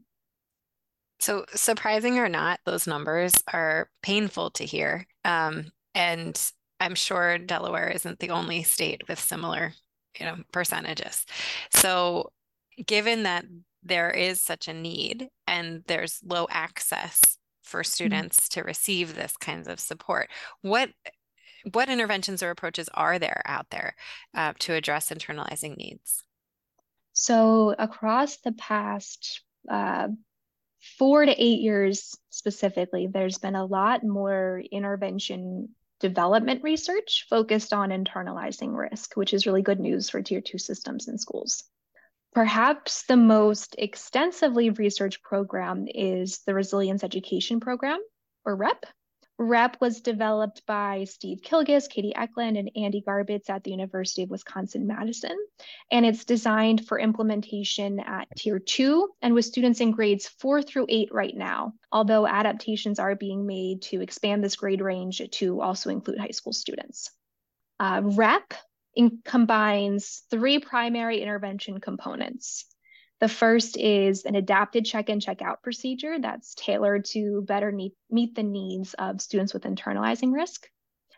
[SPEAKER 1] So, surprising or not, those numbers are painful to hear. Um, and I'm sure Delaware isn't the only state with similar, you know, percentages. So, given that there is such a need and there's low access for mm-hmm. students mm-hmm. to receive this kinds of support, what what interventions or approaches are there out there uh, to address internalizing needs?
[SPEAKER 3] So, across the past uh, four to eight years specifically, there's been a lot more intervention development research focused on internalizing risk, which is really good news for tier two systems in schools. Perhaps the most extensively researched program is the Resilience Education Program, or REP, REP was developed by Steve Kilgus, Katie Eklund, and Andy Garbacz at the University of Wisconsin-Madison. And it's designed for implementation at tier two and with students in grades four through eight right now, although adaptations are being made to expand this grade range to also include high school students. Uh, REP combines three primary intervention components. The first is an adapted check-in, check-out procedure that's tailored to better meet, the needs of students with internalizing risk.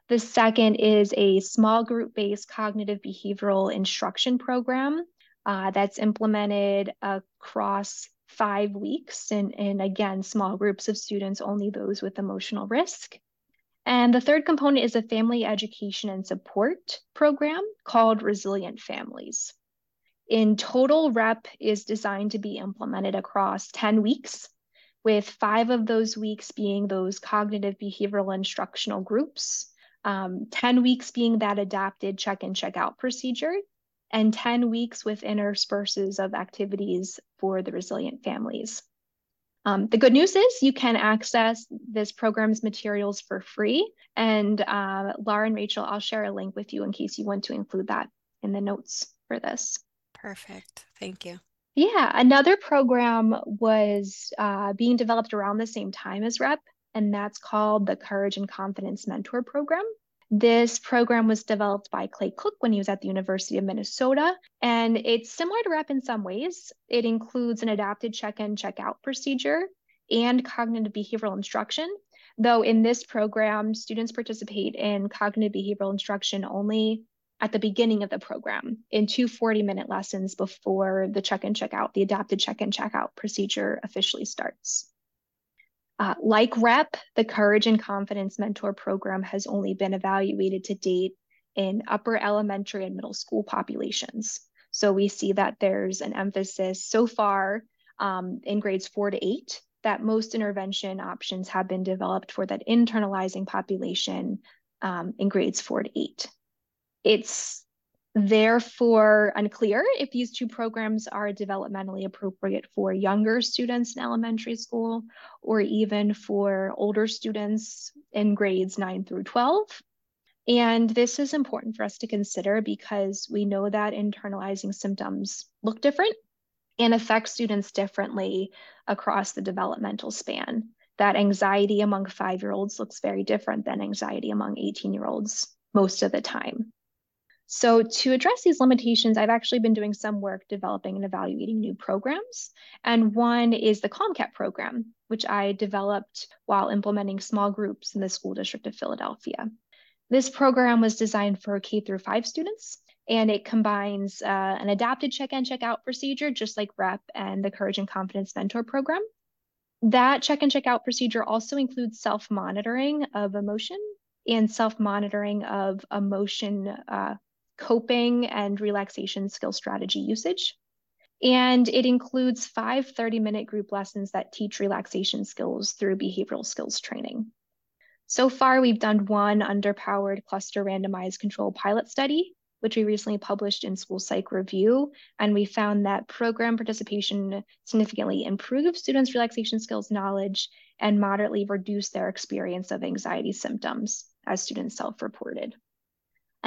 [SPEAKER 3] The second is a small group-based cognitive behavioral instruction program uh, that's implemented across five weeks and, and again, small groups of students, only those with emotional risk. And the third component is a family education and support program called Resilient Families. In total, REP is designed to be implemented across 10 weeks, with five of those weeks being those cognitive behavioral instructional groups, um, 10 weeks being that adapted check in, check out procedure, and 10 weeks with intersperses of activities for the resilient families. Um, the good news is you can access this program's materials for free. And uh, Laura and Rachel, I'll share a link with you in case you want to include that in the notes for this.
[SPEAKER 1] Perfect. Thank you.
[SPEAKER 3] Yeah, another program was uh, being developed around the same time as REP, and that's called the Courage and Confidence Mentor Program. This program was developed by Clay Cook when he was at the University of Minnesota, and it's similar to REP in some ways. It includes an adapted check in, check out procedure and cognitive behavioral instruction. Though in this program, students participate in cognitive behavioral instruction only at the beginning of the program in two 40 minute lessons before the check in, check out, the adapted check in, check out procedure officially starts. Uh, like REP, the Courage and Confidence Mentor Program has only been evaluated to date in upper elementary and middle school populations. So we see that there's an emphasis so far um, in grades four to eight that most intervention options have been developed for that internalizing population um, in grades four to eight. It's therefore unclear if these two programs are developmentally appropriate for younger students in elementary school or even for older students in grades 9 through 12. And this is important for us to consider because we know that internalizing symptoms look different and affect students differently across the developmental span. That anxiety among five year olds looks very different than anxiety among 18 year olds most of the time. So to address these limitations, I've actually been doing some work developing and evaluating new programs. And one is the Calm Cat program, which I developed while implementing small groups in the school district of Philadelphia. This program was designed for K through five students, and it combines uh, an adapted check-in, check-out procedure, just like REP and the Courage and Confidence Mentor program. That check-in, check-out procedure also includes self-monitoring of emotion and self-monitoring of emotion uh, coping and relaxation skill strategy usage. And it includes five 30 minute group lessons that teach relaxation skills through behavioral skills training. So far, we've done one underpowered cluster randomized control pilot study, which we recently published in School Psych Review. And we found that program participation significantly improved students' relaxation skills knowledge and moderately reduced their experience of anxiety symptoms, as students self reported.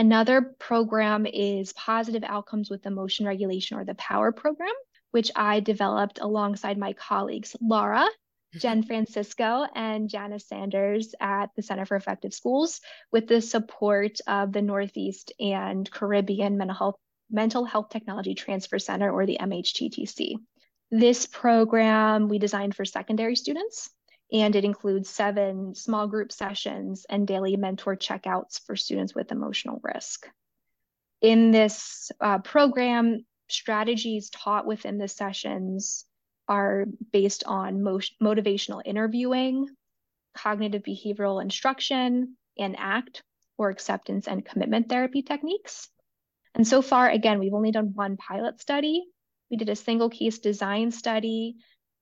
[SPEAKER 3] Another program is Positive Outcomes with Emotion Regulation or the POWER program, which I developed alongside my colleagues, Laura, mm-hmm. Jen Francisco, and Janice Sanders at the Center for Effective Schools with the support of the Northeast and Caribbean Mental Health, Mental Health Technology Transfer Center or the MHTTC. This program we designed for secondary students and it includes seven small group sessions and daily mentor checkouts for students with emotional risk. In this uh, program, strategies taught within the sessions are based on motivational interviewing, cognitive behavioral instruction, and ACT or acceptance and commitment therapy techniques. And so far, again, we've only done one pilot study. We did a single case design study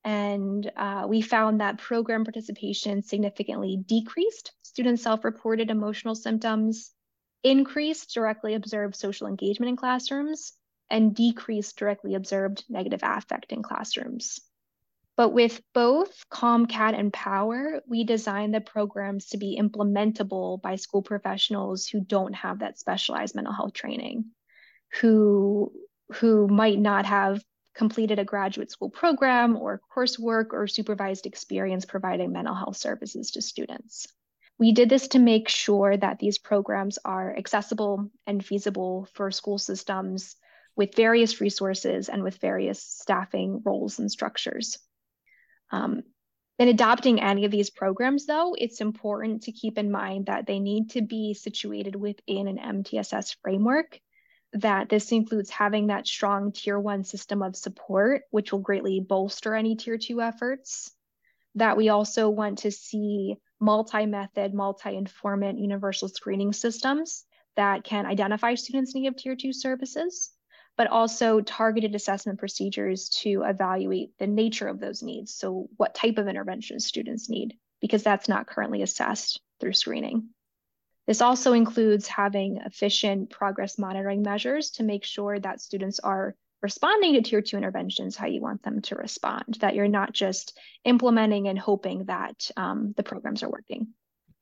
[SPEAKER 3] and uh, we found that program participation significantly decreased student self-reported emotional symptoms, increased directly observed social engagement in classrooms, and decreased directly observed negative affect in classrooms. But with both Calm Cat and POWER, we designed the programs to be implementable by school professionals who don't have that specialized mental health training, who, who might not have completed a graduate school program or coursework or supervised experience providing mental health services to students. We did this to make sure that these programs are accessible and feasible for school systems with various resources and with various staffing roles and structures. Um, in adopting any of these programs, though, it's important to keep in mind that they need to be situated within an MTSS framework that this includes having that strong tier one system of support, which will greatly bolster any tier two efforts. That we also want to see multi method, multi informant universal screening systems that can identify students' need of tier two services, but also targeted assessment procedures to evaluate the nature of those needs. So, what type of interventions students need, because that's not currently assessed through screening. This also includes having efficient progress monitoring measures to make sure that students are responding to tier two interventions how you want them to respond, that you're not just implementing and hoping that um, the programs are working.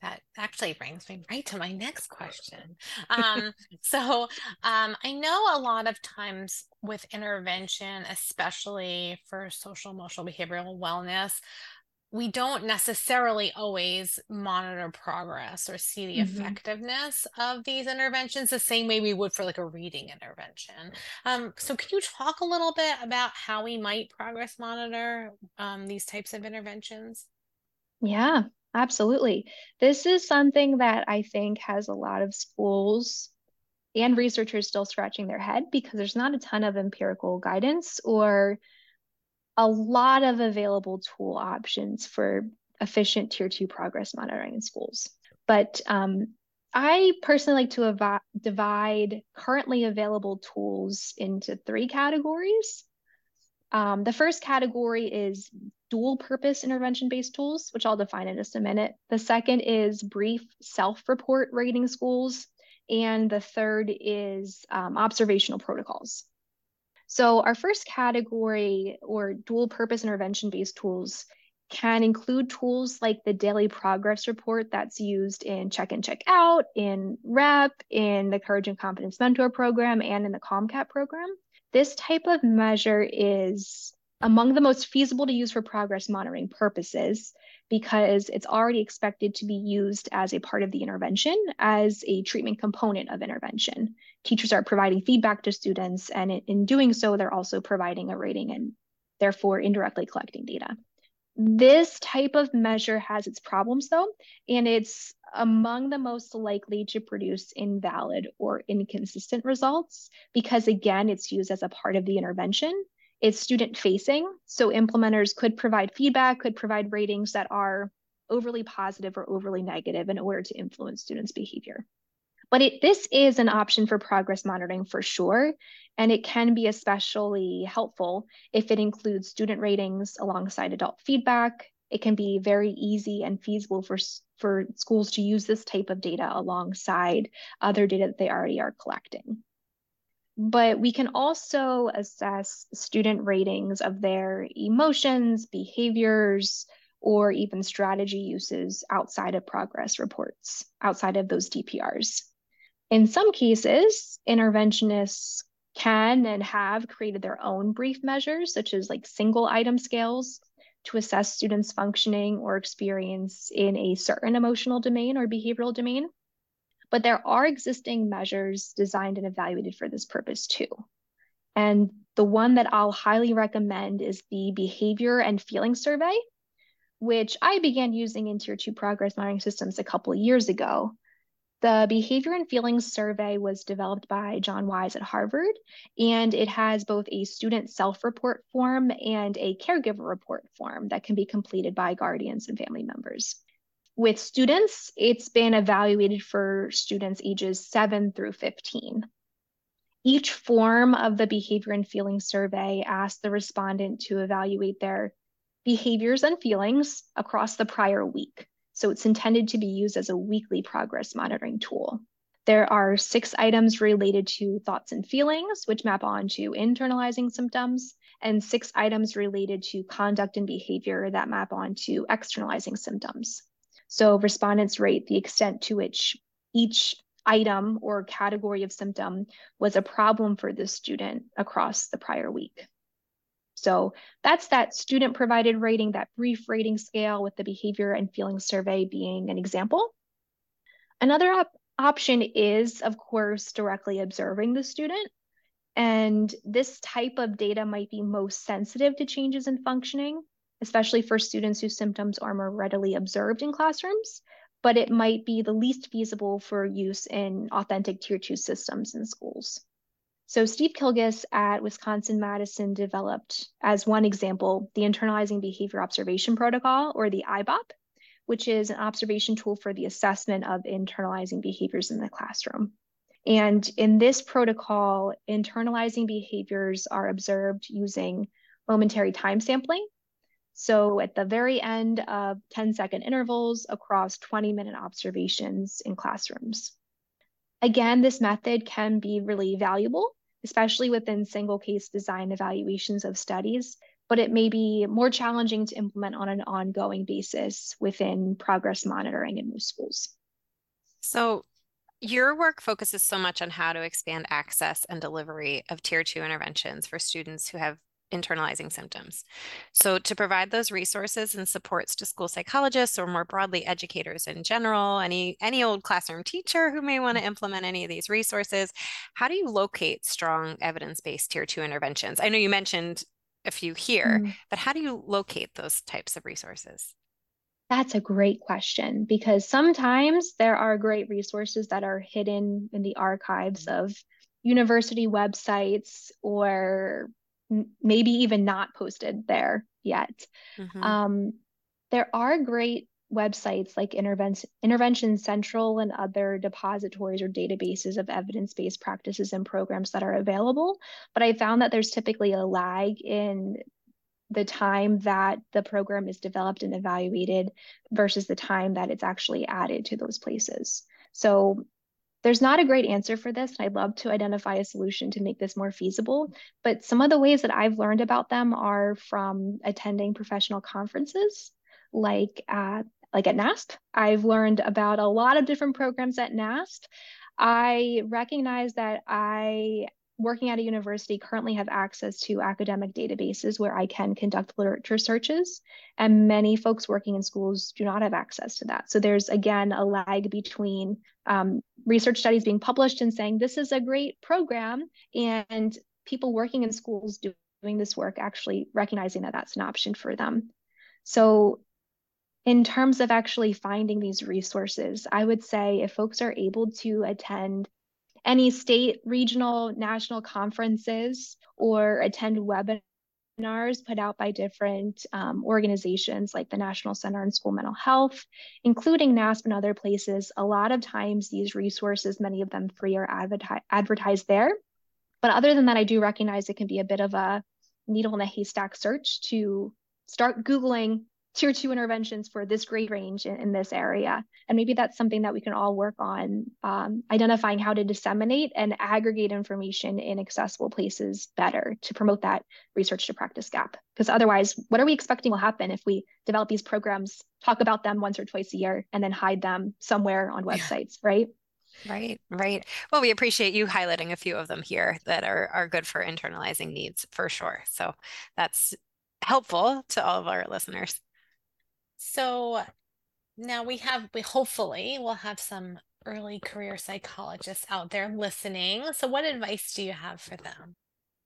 [SPEAKER 2] that actually brings me right to my next question. Um, so um, I know a lot of times with intervention, especially for social emotional behavioral wellness, we don't necessarily always monitor progress or see the mm-hmm. effectiveness of these interventions the same way we would for like a reading intervention. Um, so, can you talk a little bit about how we might progress monitor um, these types of interventions?
[SPEAKER 3] Yeah, Absolutely. This is something that I think has a lot of schools and researchers still scratching their head because there's not a ton of empirical guidance or a lot of available tool options for efficient tier two progress monitoring in schools. But um, I personally like to divide currently available tools into three categories. Um, the first category is dual purpose intervention based tools, which I'll define in just a minute. The second is brief self report rating scales. And the third is um, observational protocols. So, our first category or dual purpose intervention based tools can include tools like the daily progress report that's used in check in, check out, in REP, in the Courage and Confidence Mentor program, and in the Calm Cat program. This type of measure is among the most feasible to use for progress monitoring purposes because it's already expected to be used as a part of the intervention as a treatment component of intervention. Teachers are providing feedback to students, and in doing so, they're also providing a rating and therefore indirectly collecting data. This type of measure has its problems though, and it's among the most likely to produce invalid or inconsistent results because again, it's used as a part of the intervention it's student facing. So implementers could provide feedback, could provide ratings that are overly positive or overly negative in order to influence students' behavior. But it, this is an option for progress monitoring for sure, and it can be especially helpful if it includes student ratings alongside adult feedback. It can be very easy and feasible for, for schools to use this type of data alongside other data that they already are collecting but we can also assess student ratings of their emotions, behaviors, or even strategy uses outside of progress reports, outside of those DPRs. In some cases, interventionists can and have created their own brief measures, such as like single item scales to assess students' functioning or experience in a certain emotional domain or behavioral domain. But there are existing measures designed and evaluated for this purpose too. And the one that I'll highly recommend is the Behavior and Feeling Survey, which I began using in Tier 2 progress monitoring systems a couple years ago. The Behavior and Feelings Survey was developed by John Weisz at Harvard, and it has both a student self report form and a caregiver report form that can be completed by guardians and family members with students, it's been evaluated for students ages 7 through 15. Each form of the behavior and feeling survey asks the respondent to evaluate their behaviors and feelings across the prior week. So it's intended to be used as a weekly progress monitoring tool. There are six items related to thoughts and feelings, which map onto internalizing symptoms, and six items related to conduct and behavior that map onto externalizing symptoms. So respondents rate the extent to which each item or category of symptom was a problem for the student across the prior week. So that's that student provided rating, that brief rating scale with the behavior and feeling survey being an example. Another op option is, of course, directly observing the student. And this type of data might be most sensitive to changes in functioning especially for students whose symptoms are more readily observed in classrooms, but it might be the least feasible for use in authentic tier two systems in schools. So Steve Kilgus at Wisconsin-Madison developed, as one example, the Internalizing Behavior Observation Protocol, or the IBOP, which is an observation tool for the assessment of internalizing behaviors in the classroom. And in this protocol, internalizing behaviors are observed using momentary time sampling, so at the very end of 10 second intervals across 20 minute observations in classrooms. Again, this method can be really valuable, especially within single case design evaluations of studies, but it may be more challenging to implement on an ongoing basis within progress monitoring in most schools.
[SPEAKER 1] So, your work focuses so much on how to expand access and delivery of tier two interventions for students who have internalizing symptoms. So, to provide those resources and supports to school psychologists or more broadly educators in general, any any old classroom teacher who may want to implement any of these resources, how do you locate strong evidence-based tier 2 interventions? I know you mentioned a few here, mm. but how do you locate those types of resources?
[SPEAKER 3] That's a great question because sometimes there are great resources that are hidden in the archives of university websites or maybe even not posted there yet. Mm-hmm. Um, there are great websites like Intervention, Intervention Central and other depositories or databases of evidence based practices and programs that are available. But I found that there's typically a lag in the time that the program is developed and evaluated versus the time that it's actually added to those places. So there's not a great answer for this. and I'd love to identify a solution to make this more feasible. But some of the ways that I've learned about them are from attending professional conferences like at like at NASP. I've learned about a lot of different programs at NASP. I recognize that I working at a university currently have access to academic databases where I can conduct literature searches, and many folks working in schools do not have access to that. So there's again a lag between um, research studies being published and saying this is a great program, and people working in schools doing this work actually recognizing that that's an option for them. So in terms of actually finding these resources, I would say if folks are able to attend any state, regional, national conferences or attend webinars put out by different um, organizations like the National Center on School Mental Health, including NASP and other places. A lot of times, these resources, many of them free, are adverti- advertised there. But other than that, I do recognize it can be a bit of a needle in a haystack search to start Googling tier two interventions for this grade range in, in, this area. And maybe that's something that we can all work on um, identifying how to disseminate and aggregate information in accessible places better to promote that research to practice gap. Because otherwise, what are we expecting will happen if we develop these programs, talk about them once or twice a year, and then hide them somewhere on websites, yeah. right?
[SPEAKER 1] Right, right. Well, we appreciate you highlighting a few of them here that are are good for internalizing needs for sure. So that's helpful to all of our listeners.
[SPEAKER 2] So now we have, we hopefully will have some early career psychologists out there listening. So, what advice do you have for them?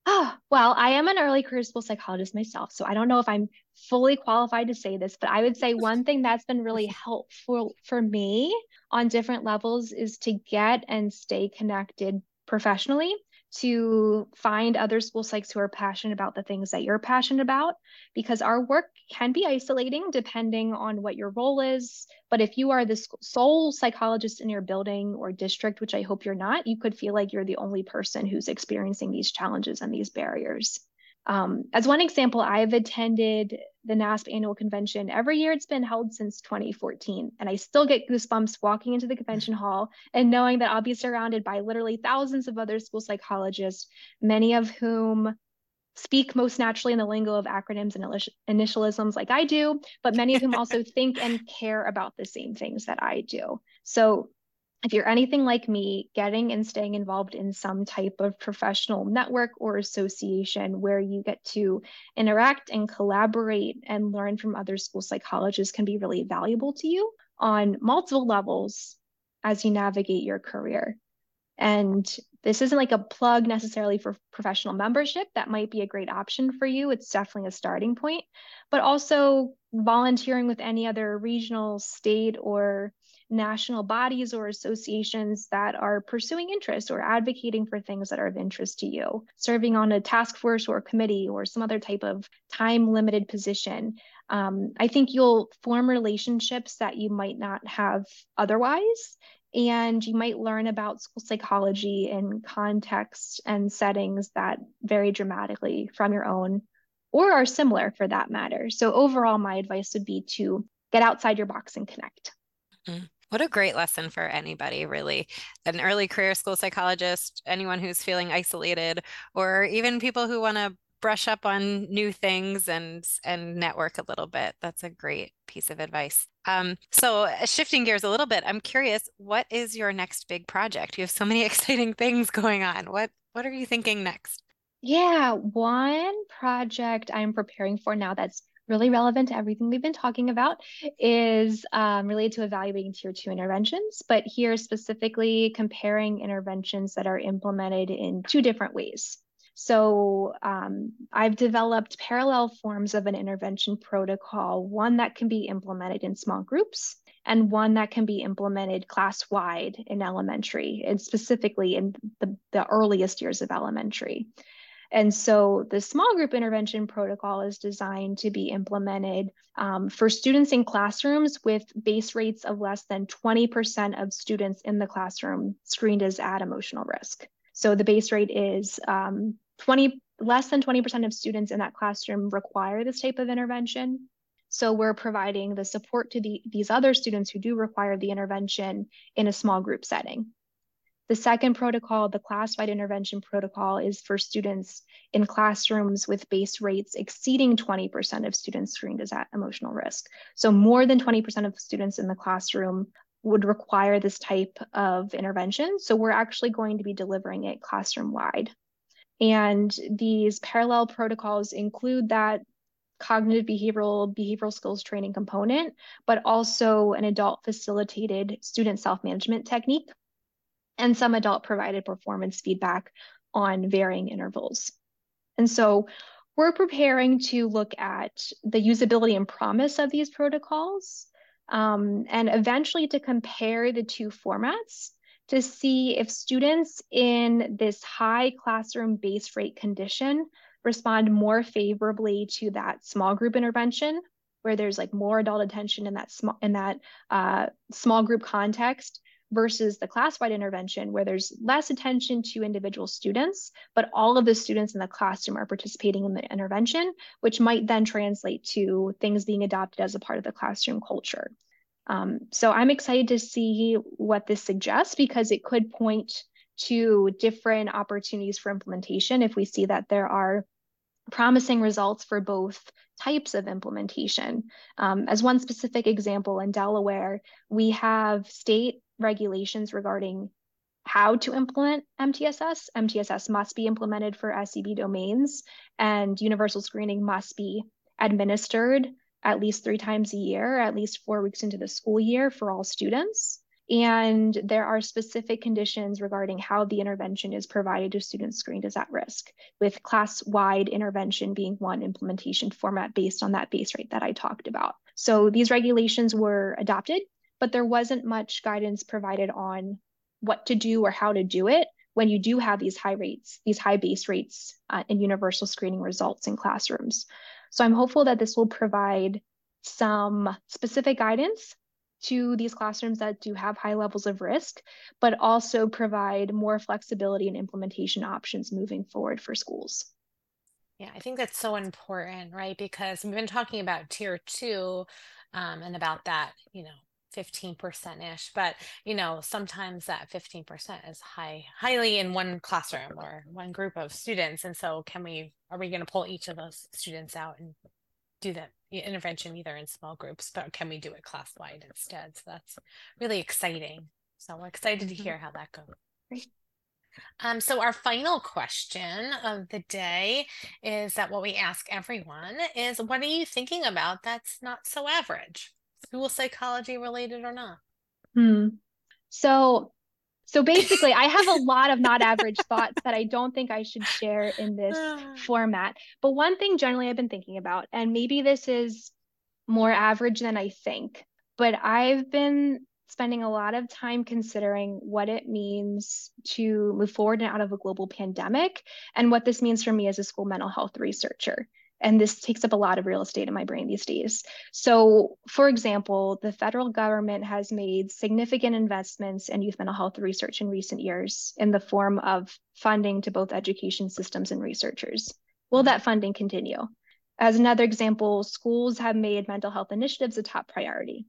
[SPEAKER 3] Oh, well, I am an early career school psychologist myself, so I don't know if I'm fully qualified to say this, but I would say one thing that's been really helpful for me on different levels is to get and stay connected professionally to find other school psychs who are passionate about the things that you're passionate about because our work can be isolating depending on what your role is. But if you are the sole psychologist in your building or district which i hope you're not you could feel like you're the only person who's experiencing these challenges and these barriers. Um, as one example, I've attended the NASP annual convention every year it's been held since 2014. And I still get goosebumps walking into the convention hall and knowing that I'll be surrounded by literally thousands of other school psychologists, many of whom speak most naturally in the lingo of acronyms and initialisms like I do, but many of whom also think and care about the same things that I do. So if you're anything like me, getting and staying involved in some type of professional network or association where you get to interact and collaborate and learn from other school psychologists can be really valuable to you on multiple levels as you navigate your career. And this isn't like a plug necessarily for professional membership. That might be a great option for you. It's definitely a starting point, but also volunteering with any other regional, state, or national bodies or associations that are pursuing interests or advocating for things that are of interest to you, serving on a task force or committee or some other type of time limited position. Um, I think you'll form relationships that you might not have otherwise. And you might learn about school psychology in contexts and settings that vary dramatically from your own or are similar for that matter. So, overall, my advice would be to get outside your box and connect.
[SPEAKER 1] Mm-hmm. What a great lesson for anybody, really. An early career school psychologist, anyone who's feeling isolated, or even people who want to brush up on new things and and network a little bit. That's a great piece of advice. Um, so uh, shifting gears a little bit, I'm curious, what is your next big project? You have so many exciting things going on. What what are you thinking next?
[SPEAKER 3] Yeah, one project I'm preparing for now that's really relevant to everything we've been talking about is um, related to evaluating tier two interventions, but here specifically comparing interventions that are implemented in two different ways. So um, I've developed parallel forms of an intervention protocol, one that can be implemented in small groups and one that can be implemented class-wide in elementary and specifically in the, the earliest years of elementary. And so the small group intervention protocol is designed to be implemented um, for students in classrooms with base rates of less than 20% of students in the classroom screened as at emotional risk. So the base rate is um, 20 less than 20% of students in that classroom require this type of intervention. So we're providing the support to the, these other students who do require the intervention in a small group setting. The second protocol, the class-wide intervention protocol, is for students in classrooms with base rates exceeding 20% of students screened as at emotional risk. So more than 20% of students in the classroom would require this type of intervention. So we're actually going to be delivering it classroom-wide. And these parallel protocols include that cognitive behavioral behavioral skills training component, but also an adult facilitated student self-management technique and some adult provided performance feedback on varying intervals. And so we're preparing to look at the usability and promise of these protocols um, and eventually to compare the two formats to see if students in this high classroom base rate condition respond more favorably to that small group intervention where there's like more adult attention in that small in that uh, small group context versus the class-wide intervention where there's less attention to individual students, but all of the students in the classroom are participating in the intervention, which might then translate to things being adopted as a part of the classroom culture. Um, so I'm excited to see what this suggests because it could point to different opportunities for implementation if we see that there are promising results for both types of implementation. Um, as one specific example, in Delaware, we have state regulations regarding how to implement MTSS. MTSS must be implemented for SEB domains, and universal screening must be administered at least three times a year, at least four weeks into the school year for all students. And there are specific conditions regarding how the intervention is provided to students screened as at risk, with class wide intervention being one implementation format based on that base rate that I talked about. So these regulations were adopted but there wasn't much guidance provided on what to do or how to do it when you do have these high rates, these high base rates uh, in universal screening results in classrooms. So I'm hopeful that this will provide some specific guidance to these classrooms that do have high levels of risk, but also provide more flexibility and implementation options moving forward for schools.
[SPEAKER 2] Yeah, I think that's so important, right? Because we've been talking about tier two um, and about that, you know, 15% ish but you know sometimes that 15% is high highly in one classroom or one group of students and so can we are we going to pull each of those students out and do that intervention either in small groups but can we do it class wide instead? So that's really exciting. So we're excited to mm-hmm. hear how that goes. Um, so our final question of the day is that what we ask everyone is what are you thinking about that's not so average school psychology related or not?
[SPEAKER 3] Hmm. So so basically, I have a lot of not average thoughts that I don't think I should share in this format. But one thing generally I've been thinking about, and maybe this is more average than I think, but I've been spending a lot of time considering what it means to move forward and out of a global pandemic and what this means for me as a school mental health researcher. And this takes up a lot of real estate in my brain these days. So, for example, the federal government has made significant investments in youth mental health research in recent years in the form of funding to both education systems and researchers. Will that funding continue? As another example, schools have made mental health initiatives a top priority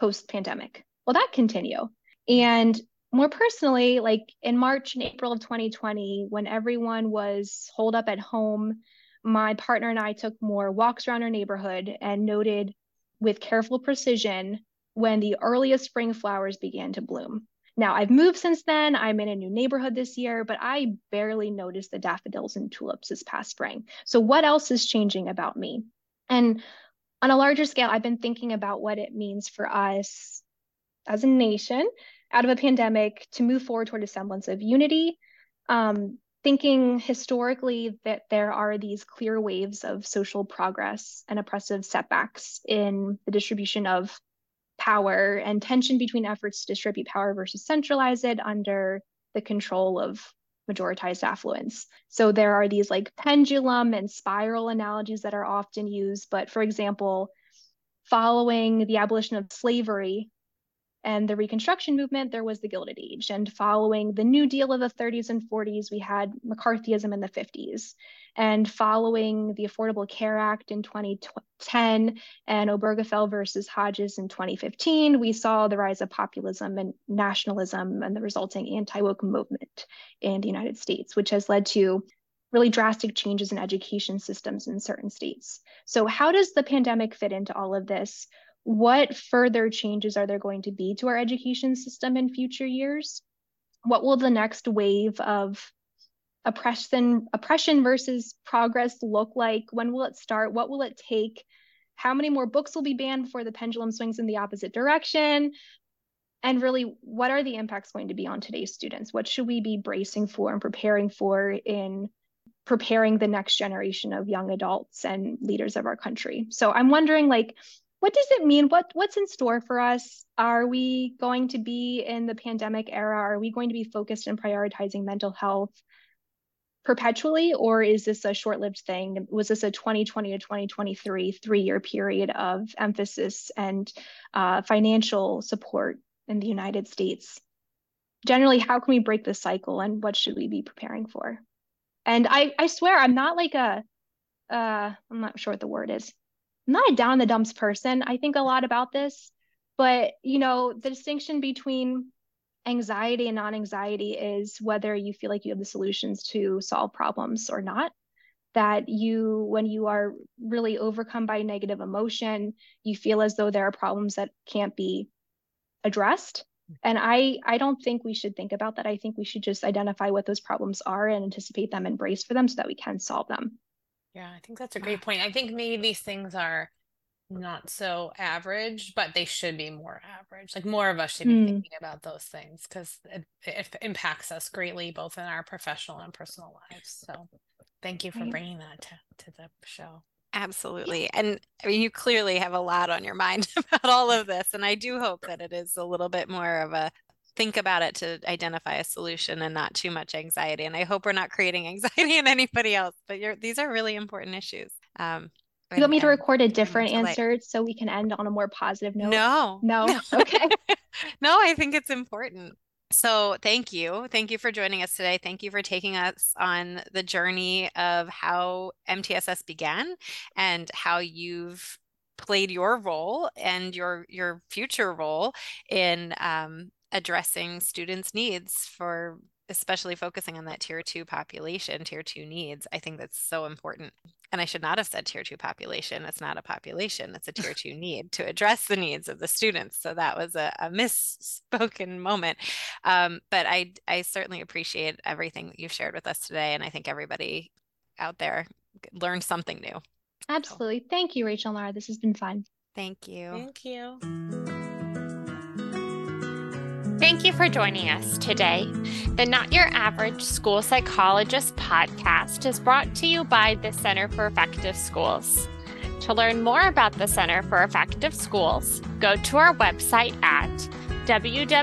[SPEAKER 3] post pandemic. Will that continue? And more personally, like in March and April of 2020, when everyone was holed up at home my partner and I took more walks around our neighborhood and noted with careful precision when the earliest spring flowers began to bloom. Now, I've moved since then. I'm in a new neighborhood this year, but I barely noticed the daffodils and tulips this past spring. So, what else is changing about me? And on a larger scale, I've been thinking about what it means for us as a nation out of a pandemic to move forward toward a semblance of unity. Um, thinking historically that there are these clear waves of social progress and oppressive setbacks in the distribution of power and tension between efforts to distribute power versus centralize it under the control of majoritized affluence. So there are these like pendulum and spiral analogies that are often used. But for example, following the abolition of slavery and the Reconstruction movement, there was the Gilded Age. And following the New Deal of the 30s and 40s, we had McCarthyism in the 50s. And following the Affordable Care Act in 2010 and Obergefell versus Hodges in 2015, we saw the rise of populism and nationalism and the resulting anti woke movement in the United States, which has led to really drastic changes in education systems in certain states. So, how does the pandemic fit into all of this? What further changes are there going to be to our education system in future years? What will the next wave of oppression oppression versus progress look like? When will it start? What will it take? How many more books will be banned before the pendulum swings in the opposite direction? And really what are the impacts going to be on today's students? What should we be bracing for and preparing for in preparing the next generation of young adults and leaders of our country? So i'm wondering like what does it mean what what's in store for us are we going to be in the pandemic era are we going to be focused on prioritizing mental health perpetually, or is this a short lived thing? Was this a 2020 to 2023 three year period of emphasis and uh, financial support in the United States? Generally, how can we break this cycle and what should we be preparing for? And I, I swear, I'm not like a, uh, I'm not sure what the word is. I'm not a down in the dumps person. I think a lot about this, but you know, the distinction between anxiety and non-anxiety is whether you feel like you have the solutions to solve problems or not that you when you are really overcome by negative emotion you feel as though there are problems that can't be addressed and i i don't think we should think about that i think we should just identify what those problems are and anticipate them and brace for them so that we can solve them
[SPEAKER 2] yeah i think that's a great point i think maybe these things are not so average, but they should be more average. Like more of us should be mm. thinking about those things because it, it, impacts us greatly, both in our professional and personal lives. So thank you for bringing that to, to the show.
[SPEAKER 1] Absolutely. And I mean, you clearly have a lot on your mind about all of this. And I do hope that it is a little bit more of a think about it to identify a solution and not too much anxiety. And I hope we're not creating anxiety in anybody else, but these are really important issues. Um,
[SPEAKER 3] you want me to record a different answer so we can end on a more positive note?
[SPEAKER 1] No.
[SPEAKER 3] No. Okay.
[SPEAKER 1] no, I think it's important. So, thank you. Thank you for joining us today. Thank you for taking us on the journey of how MTSS began and how you've played your role and your your future role in um, addressing students' needs for especially focusing on that tier two population, tier two needs, I think that's so important. And I should not have said tier two population. It's not a population, it's a tier two need to address the needs of the students. So that was a, a misspoken moment. Um, but I, I certainly appreciate everything that you've shared with us today. And I think everybody out there learned something new.
[SPEAKER 3] Absolutely. So. Thank you, Rachel Lara. This has been fun.
[SPEAKER 1] Thank you.
[SPEAKER 2] Thank you.
[SPEAKER 4] Thank you for joining us today. The Not Your Average School Psychologist podcast is brought to you by the Center for Effective Schools. To learn more about the Center for Effective Schools, go to our website at www.devereux.